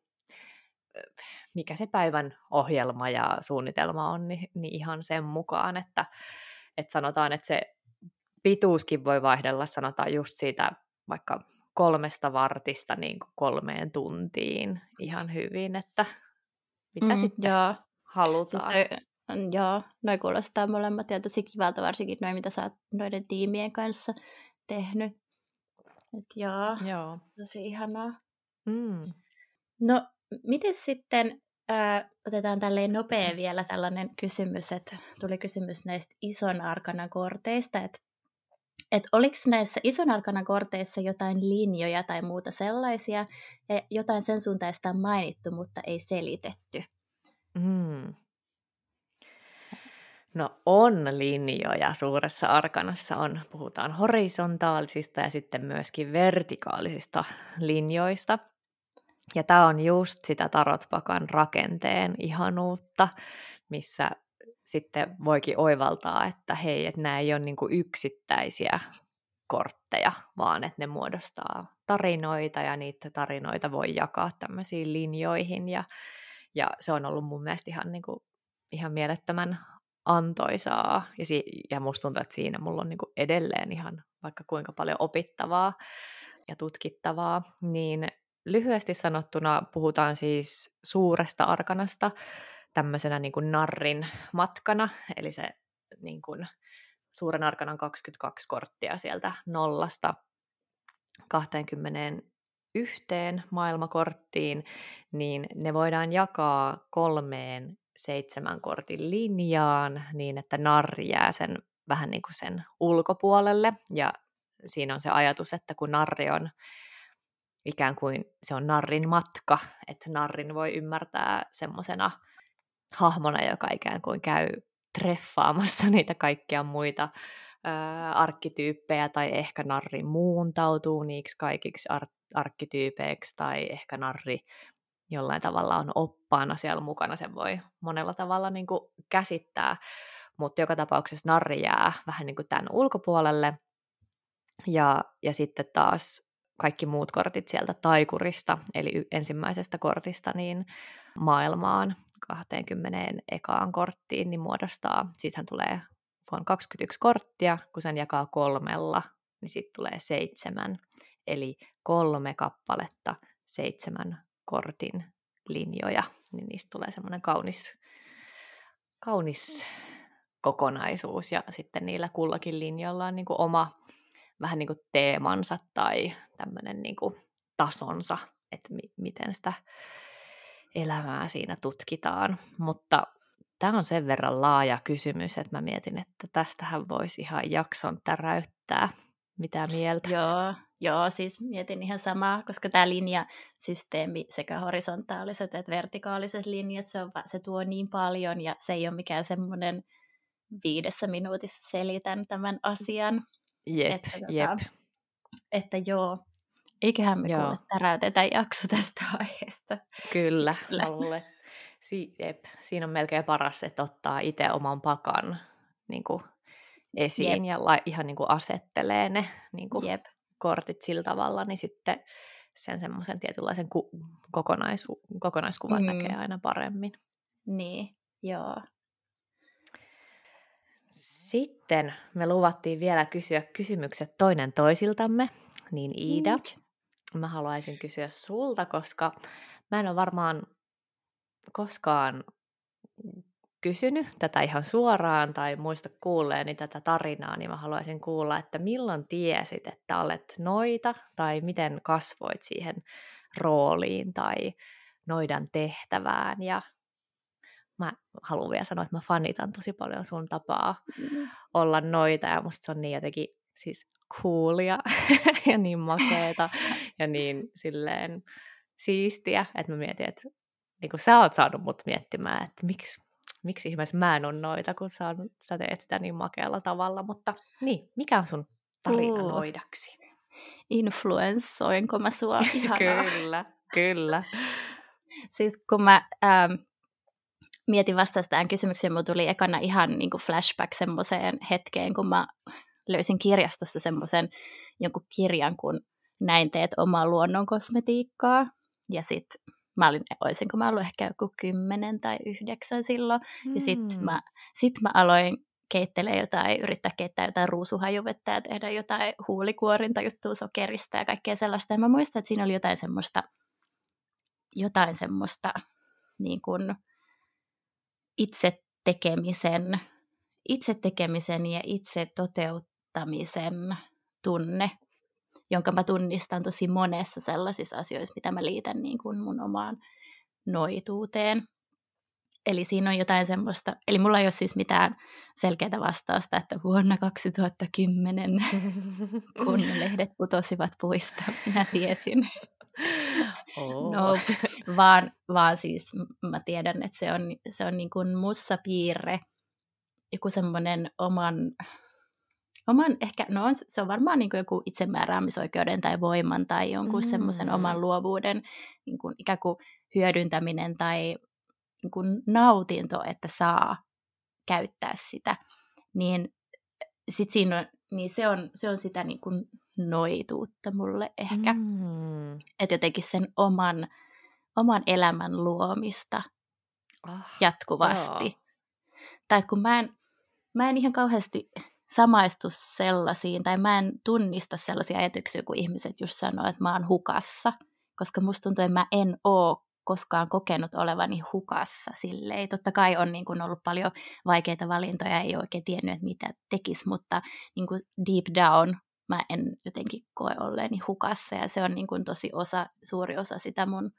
mikä se päivän ohjelma ja suunnitelma on, niin, niin ihan sen mukaan, että, että sanotaan, että se pituuskin voi vaihdella, sanotaan just siitä vaikka kolmesta vartista niin kuin kolmeen tuntiin ihan hyvin, että mitä mm, sitten joo. halutaan. Siis toi, mm, joo, noi kuulostaa molemmat ja tosi kivalta, varsinkin noin, mitä sä oot noiden tiimien kanssa tehnyt. Et joo, joo, tosi ihanaa. Mm. No, miten sitten, äh, otetaan tälleen nopea vielä tällainen kysymys, että tuli kysymys näistä ison arkana korteista, että et oliko näissä ison arkanan korteissa jotain linjoja tai muuta sellaisia, ja jotain sen suuntaista on mainittu, mutta ei selitetty? Mm. No on linjoja suuressa arkanassa on, puhutaan horisontaalisista ja sitten myöskin vertikaalisista linjoista. Ja tämä on just sitä tarotpakan rakenteen ihanuutta, missä sitten voikin oivaltaa, että hei, että nämä ei ole niin yksittäisiä kortteja, vaan että ne muodostaa tarinoita ja niitä tarinoita voi jakaa tämmöisiin linjoihin. Ja, ja se on ollut mun mielestä ihan, niin kuin, ihan mielettömän antoisaa. Ja, si- ja musta tuntuu, että siinä mulla on niin kuin edelleen ihan vaikka kuinka paljon opittavaa ja tutkittavaa, niin lyhyesti sanottuna puhutaan siis suuresta arkanasta, tämmöisenä niin kuin narrin matkana, eli se niin kuin, suuren arkanan 22 korttia sieltä nollasta 21 maailmakorttiin, niin ne voidaan jakaa kolmeen seitsemän kortin linjaan niin, että narri jää sen vähän niin kuin sen ulkopuolelle. Ja siinä on se ajatus, että kun narri on ikään kuin se on narrin matka, että narrin voi ymmärtää semmoisena hahmona, joka ikään kuin käy treffaamassa niitä kaikkia muita ää, arkkityyppejä, tai ehkä narri muuntautuu niiksi kaikiksi ar- arkkityypeiksi, tai ehkä narri jollain tavalla on oppaana siellä mukana, sen voi monella tavalla niin kuin käsittää, mutta joka tapauksessa narri jää vähän niin kuin tämän ulkopuolelle, ja, ja sitten taas kaikki muut kortit sieltä taikurista, eli ensimmäisestä kortista, niin maailmaan 20 ekaan korttiin, niin muodostaa, siitähän tulee, kun on 21 korttia, kun sen jakaa kolmella, niin sitten tulee seitsemän, eli kolme kappaletta seitsemän kortin linjoja, niin niistä tulee semmoinen kaunis, kaunis kokonaisuus, ja sitten niillä kullakin linjalla on niin kuin oma vähän niin kuin teemansa tai tämmöinen niin kuin tasonsa, että mi- miten sitä elämää siinä tutkitaan. Mutta tämä on sen verran laaja kysymys, että mä mietin, että tästähän voisi ihan jakson täräyttää. Mitä mieltä? Joo, joo, siis mietin ihan samaa, koska tämä linjasysteemi, sekä horisontaaliset että vertikaaliset linjat, se, on, se tuo niin paljon ja se ei ole mikään semmoinen viidessä minuutissa selitän tämän asian. Jep, että, tota, jep. Että joo, eiköhän me joo. kuule täräytetä jakso tästä aiheesta. Kyllä, Olle. Si- jep. Siinä on melkein paras, että ottaa itse oman pakan niin kuin esiin jep. ja la- ihan niin kuin asettelee ne niin kuin jep. kortit sillä tavalla, niin sitten sen semmoisen tietynlaisen ku- kokonaisu- kokonaiskuvan mm. näkee aina paremmin. Niin, joo. Sitten me luvattiin vielä kysyä kysymykset toinen toisiltamme, niin Iida, mm. mä haluaisin kysyä sulta, koska mä en ole varmaan koskaan kysynyt tätä ihan suoraan tai muista kuulleeni tätä tarinaa, niin mä haluaisin kuulla, että milloin tiesit, että olet noita tai miten kasvoit siihen rooliin tai noidan tehtävään ja mä haluan vielä sanoa, että mä fanitan tosi paljon sun tapaa mm. olla noita ja musta se on niin jotenkin siis coolia ja niin makeeta ja niin silleen siistiä, että mä mietin, että niin kuin sä oot saanut mut miettimään, että miksi, miksi ihmeessä mä en ole noita, kun sä, sä teet sitä niin makealla tavalla, mutta niin, mikä on sun tarina uh. noidaksi? Influenssoinko mä sua? kyllä, kyllä. Siis kun mä ähm, mietin vastausta tähän kysymykseen, mulla tuli ekana ihan niin kuin flashback semmoiseen hetkeen, kun mä löysin kirjastossa semmoisen jonkun kirjan, kun näin teet omaa luonnon kosmetiikkaa. Ja sitten mä olin, olisinko mä ollut ehkä joku kymmenen tai yhdeksän silloin. Mm. Ja sitten mä, sit mä aloin keittelee jotain, yrittää keittää jotain ruusuhajuvettä ja tehdä jotain huulikuorinta juttua sokerista ja kaikkea sellaista. Ja mä muistan, että siinä oli jotain semmoista, jotain semmoista niin kuin itse tekemisen, itse tekemisen ja itse toteuttamisen tunne, jonka mä tunnistan tosi monessa sellaisissa asioissa, mitä mä liitän niin kuin mun omaan noituuteen. Eli siinä on jotain semmoista, eli mulla ei ole siis mitään selkeää vastausta, että vuonna 2010, kun lehdet putosivat puista, minä tiesin. Oh. No, vaan, vaan siis mä tiedän, että se on, se on niin kuin mussa piirre, joku semmoinen oman, oman ehkä, no se on varmaan niin kuin joku itsemääräämisoikeuden tai voiman tai jonkun mm. semmoisen oman luovuuden niin kuin ikään kuin hyödyntäminen tai niin kuin nautinto, että saa käyttää sitä, niin sit siinä on, niin se on, se on sitä niin kuin noituutta mulle ehkä. Mm. Että jotenkin sen oman, oman elämän luomista oh, jatkuvasti. Joo. Tai kun mä en, mä en ihan kauheasti samaistu sellaisiin, tai mä en tunnista sellaisia ajatuksia, kun ihmiset just sanoo, että mä oon hukassa, koska musta tuntuu, että mä en oo koskaan kokenut olevani hukassa silleen. Totta kai on niin kuin ollut paljon vaikeita valintoja, ei oikein tiennyt, että mitä tekisi, mutta niin kuin deep down mä en jotenkin koe olleeni hukassa ja se on niin kuin tosi osa, suuri osa sitä mun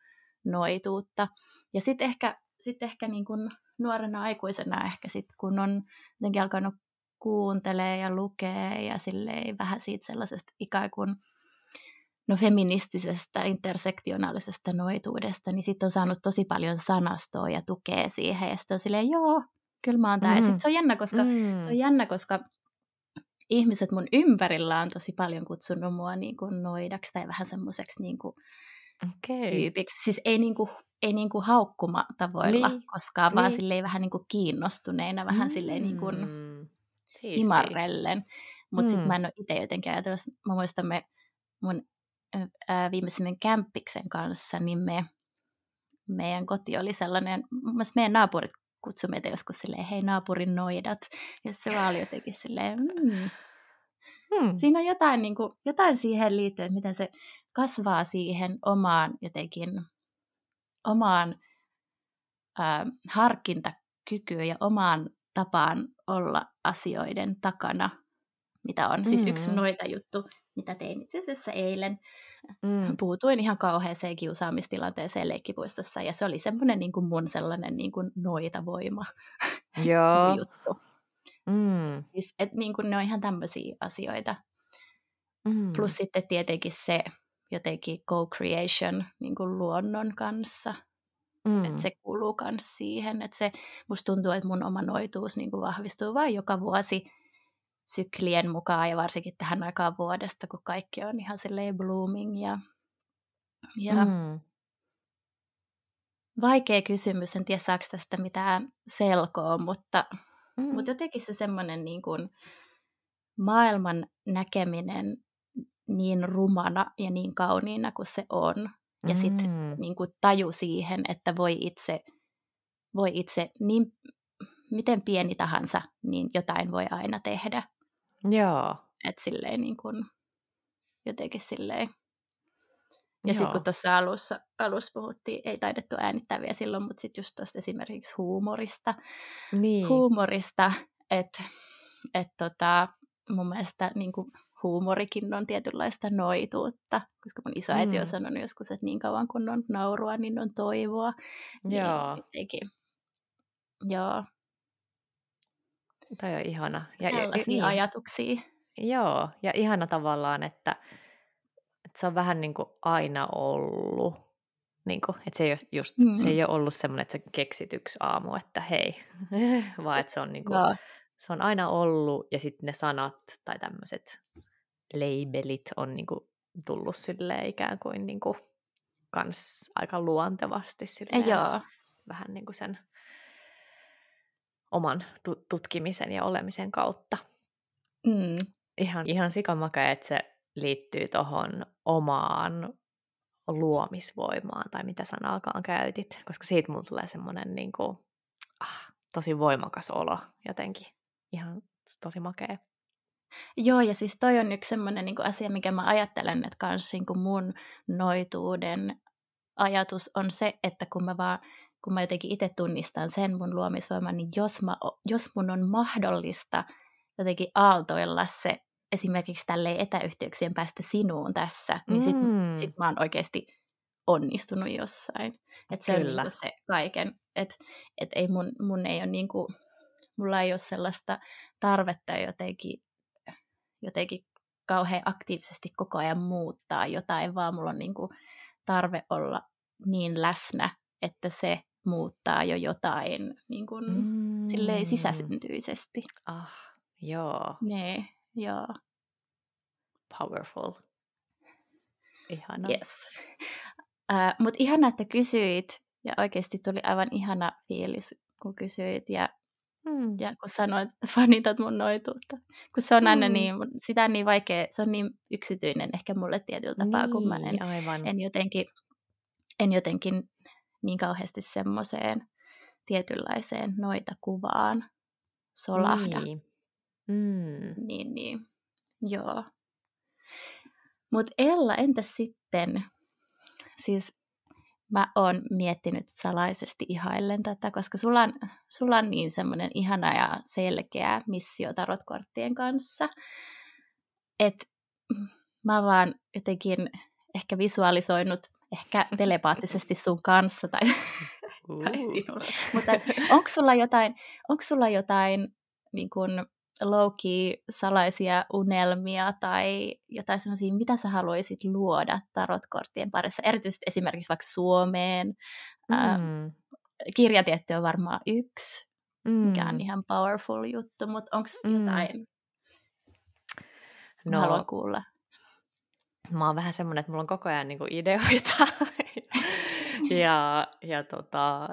noituutta. Ja sitten ehkä, sit ehkä niin kuin nuorena aikuisena ehkä sit, kun on jotenkin alkanut kuuntelee ja lukee ja silleen vähän siitä sellaisesta ikään kuin no feministisestä, intersektionaalisesta noituudesta, niin sitten on saanut tosi paljon sanastoa ja tukea siihen. Ja sitten on silleen, joo, kyllä mä oon tää. Mm. Ja sitten se on jännä, koska, mm. se on jännä, koska ihmiset mun ympärillä on tosi paljon kutsunut mua niin kuin noidaksi tai vähän semmoiseksi niin kuin okay. tyypiksi. Siis ei, niin kuin, ei niin kuin haukkuma tavoilla niin. koskaan, vaan niin. silleen vähän niin kuin kiinnostuneina, vähän mm. silleen niin kuin imarrellen. Mutta mm. sitten mä en ole itse jotenkin ajatellut, mä muistan me mun ää, viimeisen kämppiksen kanssa, niin me, meidän koti oli sellainen, meidän naapurit kutsui meitä joskus silleen, hei naapurin noidat. Ja se vaan oli jotenkin silleen, mm. Hmm. Siinä on jotain, niin kuin, jotain siihen liittyen, että miten se kasvaa siihen omaan jotenkin, omaan äh, harkintakykyyn ja omaan tapaan olla asioiden takana, mitä on. Mm. Siis yksi hmm. noita juttu, mitä tein itse asiassa eilen. Mm. Puutuin ihan kauheeseen kiusaamistilanteeseen leikkipuistossa ja se oli semmoinen niin kuin mun sellainen niin kuin noita voima Joo. juttu. Mm. Siis, et niin kuin ne on ihan tämmöisiä asioita. Mm. Plus sitten tietenkin se jotenkin co-creation niin kuin luonnon kanssa. Mm. Että se kuuluu myös siihen. Että se, musta tuntuu, että mun oma noituus niin kuin vahvistuu vain joka vuosi syklien mukaan ja varsinkin tähän aikaan vuodesta, kun kaikki on ihan silleen blooming ja, ja mm. vaikea kysymys, en tiedä saako tästä mitään selkoa, mutta, mm. mutta jotenkin se semmoinen niin kuin maailman näkeminen niin rumana ja niin kauniina kuin se on. Ja sitten mm. niin kuin taju siihen, että voi itse, voi itse niin miten pieni tahansa, niin jotain voi aina tehdä. Joo. Että silleen niin kuin, jotenkin silleen, Ja sitten kun tuossa alussa, alussa puhuttiin, ei taidettu äänittää vielä silloin, mutta sitten just tuosta esimerkiksi huumorista, niin. huumorista että et tota, mun mielestä niin kuin huumorikin on tietynlaista noituutta, koska mun isoäiti mm. on sanonut joskus, että niin kauan kun on naurua, niin on toivoa. Niin Joo. Niin, Joo. Toi on ihana. Ja, Tällaisia niin. ajatuksia. Joo, ja ihana tavallaan, että, että se on vähän niin kuin aina ollut. Niin kuin, että se ei, ole just, mm. se ei ole ollut semmoinen, että sä keksit yksi aamu, että hei, vaan että se on, niin kuin, se on aina ollut, ja sitten ne sanat tai tämmöiset labelit on niin kuin, tullut sille ikään kuin, niin kuin kans aika luontevasti silleen, Joo. vähän niin kuin sen oman tutkimisen ja olemisen kautta. Mm. Ihan, ihan sikamakea, että se liittyy tuohon omaan luomisvoimaan, tai mitä sanaakaan käytit, koska siitä mulla tulee semmoinen niin kuin, ah, tosi voimakas olo jotenkin. Ihan tosi makea. Joo, ja siis toi on yksi semmoinen niin asia, mikä mä ajattelen, että kans niin mun noituuden ajatus on se, että kun mä vaan kun mä jotenkin itse tunnistan sen mun luomisvoiman, niin jos, mä, jos mun on mahdollista jotenkin aaltoilla se esimerkiksi tälle etäyhteyksien päästä sinuun tässä, niin sit, mm. sit mä oon oikeasti onnistunut jossain. Että se Kyllä. on niinku se kaiken, että et ei mun, mun ei ole niinku, mulla ei ole sellaista tarvetta jotenkin, jotenkin kauhean aktiivisesti koko ajan muuttaa jotain, vaan mulla on niinku tarve olla niin läsnä, että se muuttaa jo jotain niin kuin, mm. silleen sisäsyntyisesti. Ah, joo. Nee, joo. Powerful. Ihana. Yes. Uh, Mutta ihana, että kysyit, ja oikeasti tuli aivan ihana fiilis, kun kysyit, ja, mm. ja kun sanoit, että fanitat mun noituutta. Kun se on mm. aina niin, sitä on niin vaikea, se on niin yksityinen ehkä mulle tietyllä tapaa, niin, kun mä en, aivan. en jotenkin, en jotenkin niin kauheasti semmoiseen tietynlaiseen noita kuvaan solahda. Niin. Mm. Niin, niin. Joo. Mutta Ella, entä sitten? Siis mä oon miettinyt salaisesti ihaillen tätä, koska sulla on, sulla on niin semmoinen ihana ja selkeä missio tarotkorttien kanssa, että mä vaan jotenkin ehkä visualisoinut ehkä telepaattisesti sun kanssa tai, tai sinulla. Mutta onko sulla jotain, onko sulla jotain niin kun low salaisia unelmia tai jotain sellaisia, mitä sä haluaisit luoda tarotkorttien parissa, erityisesti esimerkiksi vaikka Suomeen. Mm. Äh, kirjatietti on varmaan yksi, mm. mikä on mm. ihan powerful juttu, mutta onko mm. jotain? No, haluan kuulla mä oon vähän semmoinen, että mulla on koko ajan niin kuin ideoita. ja ja, tota,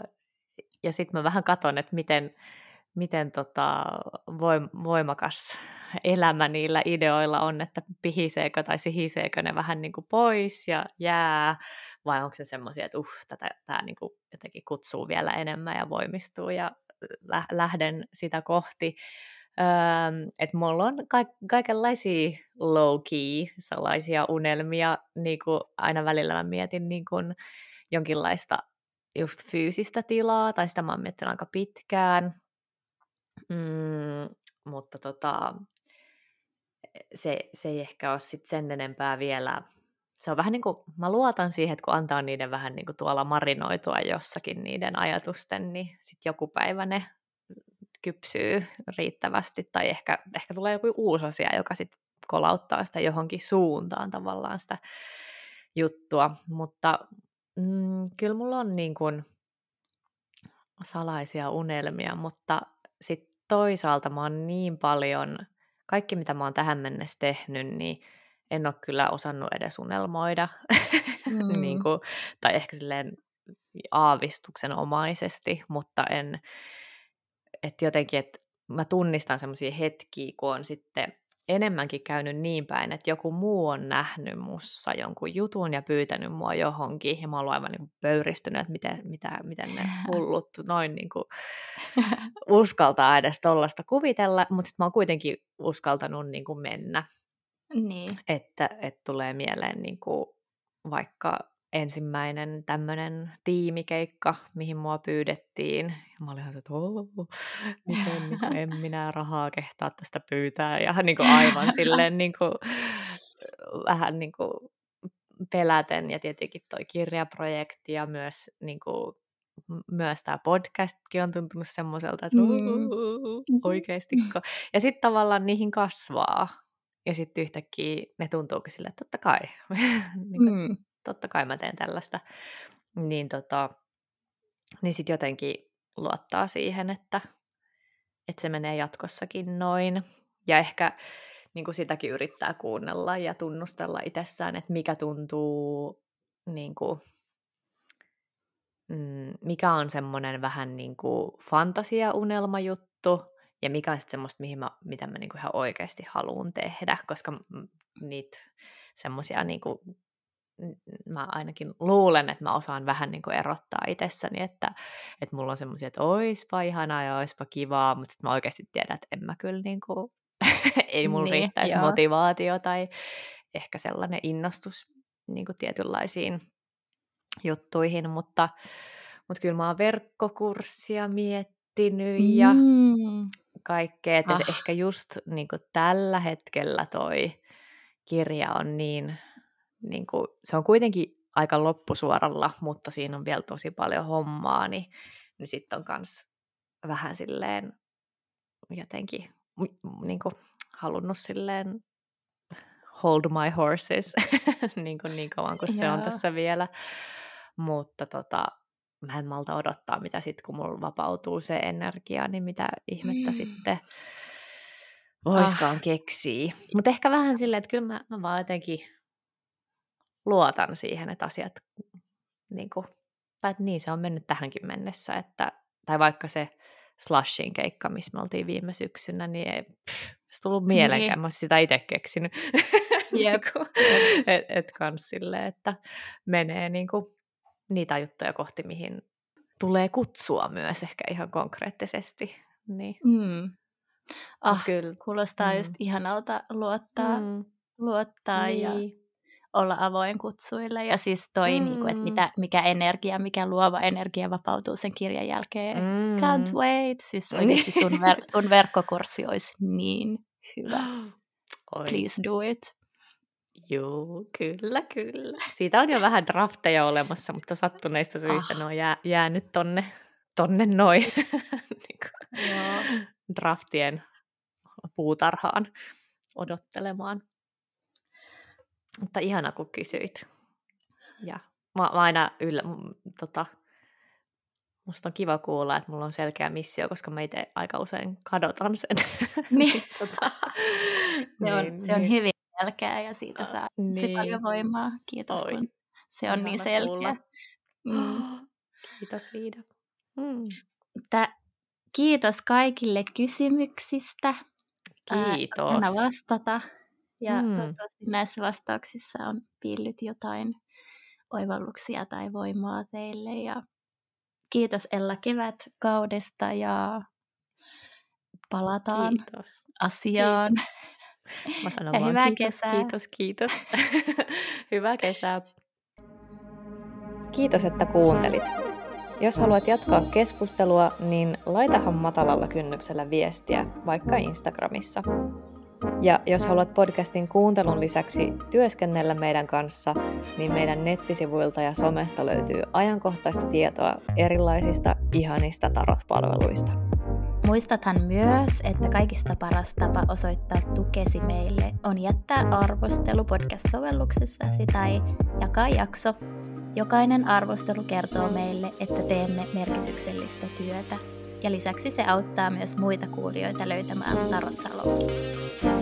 ja sitten mä vähän katon, että miten, miten tota, voimakas elämä niillä ideoilla on, että pihiseekö tai sihiseekö ne vähän niin kuin pois ja jää, vai onko se semmoisia, että uh, tätä, tämä niin kuin jotenkin kutsuu vielä enemmän ja voimistuu ja lähden sitä kohti. Öö, että mulla on ka- kaikenlaisia low-key salaisia unelmia, niin kuin aina välillä mä mietin niin kuin jonkinlaista just fyysistä tilaa, tai sitä mä oon miettinyt aika pitkään, mm, mutta tota, se, se ei ehkä ole sit sen enempää vielä, se on vähän niin kuin, mä luotan siihen, että kun antaa niiden vähän niin kuin tuolla marinoitua jossakin niiden ajatusten, niin sitten joku päivä ne kypsyy riittävästi tai ehkä, ehkä tulee joku uusi asia, joka sitten kolauttaa sitä johonkin suuntaan tavallaan sitä juttua, mutta mm, kyllä mulla on niin kuin salaisia unelmia, mutta sitten toisaalta mä oon niin paljon, kaikki mitä mä oon tähän mennessä tehnyt, niin en ole kyllä osannut edes unelmoida, mm. niin kuin, tai ehkä silleen aavistuksenomaisesti, mutta en, että jotenkin, että mä tunnistan semmoisia hetkiä, kun on sitten enemmänkin käynyt niin päin, että joku muu on nähnyt mussa jonkun jutun ja pyytänyt mua johonkin, ja mä oon aivan niin pöyristynyt, että miten, mitä, miten ne hullut noin niin kuin uskaltaa edes tollasta kuvitella, mutta sitten mä oon kuitenkin uskaltanut niin kuin mennä. Niin. Että, että tulee mieleen niin kuin vaikka ensimmäinen tämmöinen tiimikeikka, mihin mua pyydettiin. Ja mä olin ihan, että miten niin kuin, en minä rahaa kehtaa tästä pyytää. Ja niin kuin aivan silleen niin kuin, vähän niin kuin peläten. Ja tietenkin toi kirjaprojekti ja myös niin kuin, myös tämä podcastkin on tuntunut semmoiselta, että mm. oikeastiko. Ja sitten tavallaan niihin kasvaa. Ja sitten yhtäkkiä ne tuntuukin sille, että totta kai. niin kuin, mm totta kai mä teen tällaista, niin, tota, niin sitten jotenkin luottaa siihen, että, että se menee jatkossakin noin. Ja ehkä niin kuin sitäkin yrittää kuunnella ja tunnustella itsessään, että mikä tuntuu, niin kuin, mm, mikä on semmoinen vähän niin kuin fantasia-unelmajuttu, ja mikä on sitten semmoista, mihin mä, mitä mä niin kuin ihan oikeasti haluan tehdä, koska niitä semmoisia niin mä ainakin luulen, että mä osaan vähän niin kuin erottaa itsessäni, että, että mulla on semmoisia, että oispa ihanaa ja oispa kivaa, mutta sitten mä oikeasti tiedän, että en mä kyllä niin kuin, ei mulla niin, riittäisi joo. motivaatio tai ehkä sellainen innostus niin kuin tietynlaisiin juttuihin, mutta, mutta kyllä mä oon verkkokurssia miettinyt ja mm. kaikkea, että ah. ehkä just niin kuin tällä hetkellä toi kirja on niin niin kuin, se on kuitenkin aika loppusuoralla, mutta siinä on vielä tosi paljon hommaa, niin, niin sitten on myös vähän silleen jotenkin niin kuin, halunnut silleen hold my horses niin, kuin niin kauan kuin se on tässä vielä. Mutta tota, mä en malta odottaa, mitä sitten kun mulla vapautuu se energia, niin mitä ihmettä mm. sitten voiskaan ah. keksiä. Mutta ehkä vähän silleen, että kyllä mä, mä vaan jotenkin luotan siihen, että asiat, niin kuin, tai että niin se on mennyt tähänkin mennessä, että, tai vaikka se slushin keikka, missä me oltiin viime syksynä, niin ei pff, se tullut mielenkään, niin. mä sitä itse keksinyt. Jep. et, et kans silleen, että menee niin kuin niitä juttuja kohti, mihin tulee kutsua myös ehkä ihan konkreettisesti. Niin. Mm. Ah, kyllä. kuulostaa mm. just ihanalta luottaa, mm. luottaa niin. ja olla avoin kutsuille. Ja siis toi, mm. niin kuin, että mitä, mikä energia, mikä luova energia vapautuu sen kirjan jälkeen. Mm. Can't wait. Siis oikeasti sun, ver- sun verkkokurssi olisi niin hyvä. Oi. Please do it. Joo, kyllä, kyllä. Siitä on jo vähän drafteja olemassa, mutta sattuneista syistä oh. ne on jää, jäänyt tonne, tonne noin niin draftien puutarhaan odottelemaan. Mutta ihana, kun kysyit. Ja mä, mä aina yllä, tota, musta on kiva kuulla, että mulla on selkeä missio, koska mä itse aika usein kadotan sen. Niin. tota, se, on, niin, se on niin. hyvin selkeä ja siitä saa niin. se paljon voimaa. Kiitos, Oi. kun se on niin selkeä. Mm. Kiitos siitä. Mm. Tää, kiitos kaikille kysymyksistä. Kiitos. Aina vastata. Ja mm. toivottavasti näissä vastauksissa on piillyt jotain oivalluksia tai voimaa teille. Ja kiitos Ella kevätkaudesta ja palataan kiitos. asiaan. Kiitos. Mä sanon ja vaan hyvää kiitos, kesää. kiitos, kiitos. hyvää kesää. Kiitos, että kuuntelit. Jos haluat jatkaa keskustelua, niin laitahan matalalla kynnyksellä viestiä, vaikka Instagramissa. Ja jos haluat podcastin kuuntelun lisäksi työskennellä meidän kanssa, niin meidän nettisivuilta ja somesta löytyy ajankohtaista tietoa erilaisista ihanista tarot-palveluista. Muistathan myös, että kaikista paras tapa osoittaa tukesi meille on jättää arvostelu podcast-sovelluksessasi tai jakaa jakso. Jokainen arvostelu kertoo meille, että teemme merkityksellistä työtä. Ja lisäksi se auttaa myös muita kuulijoita löytämään Tarot Salonkin.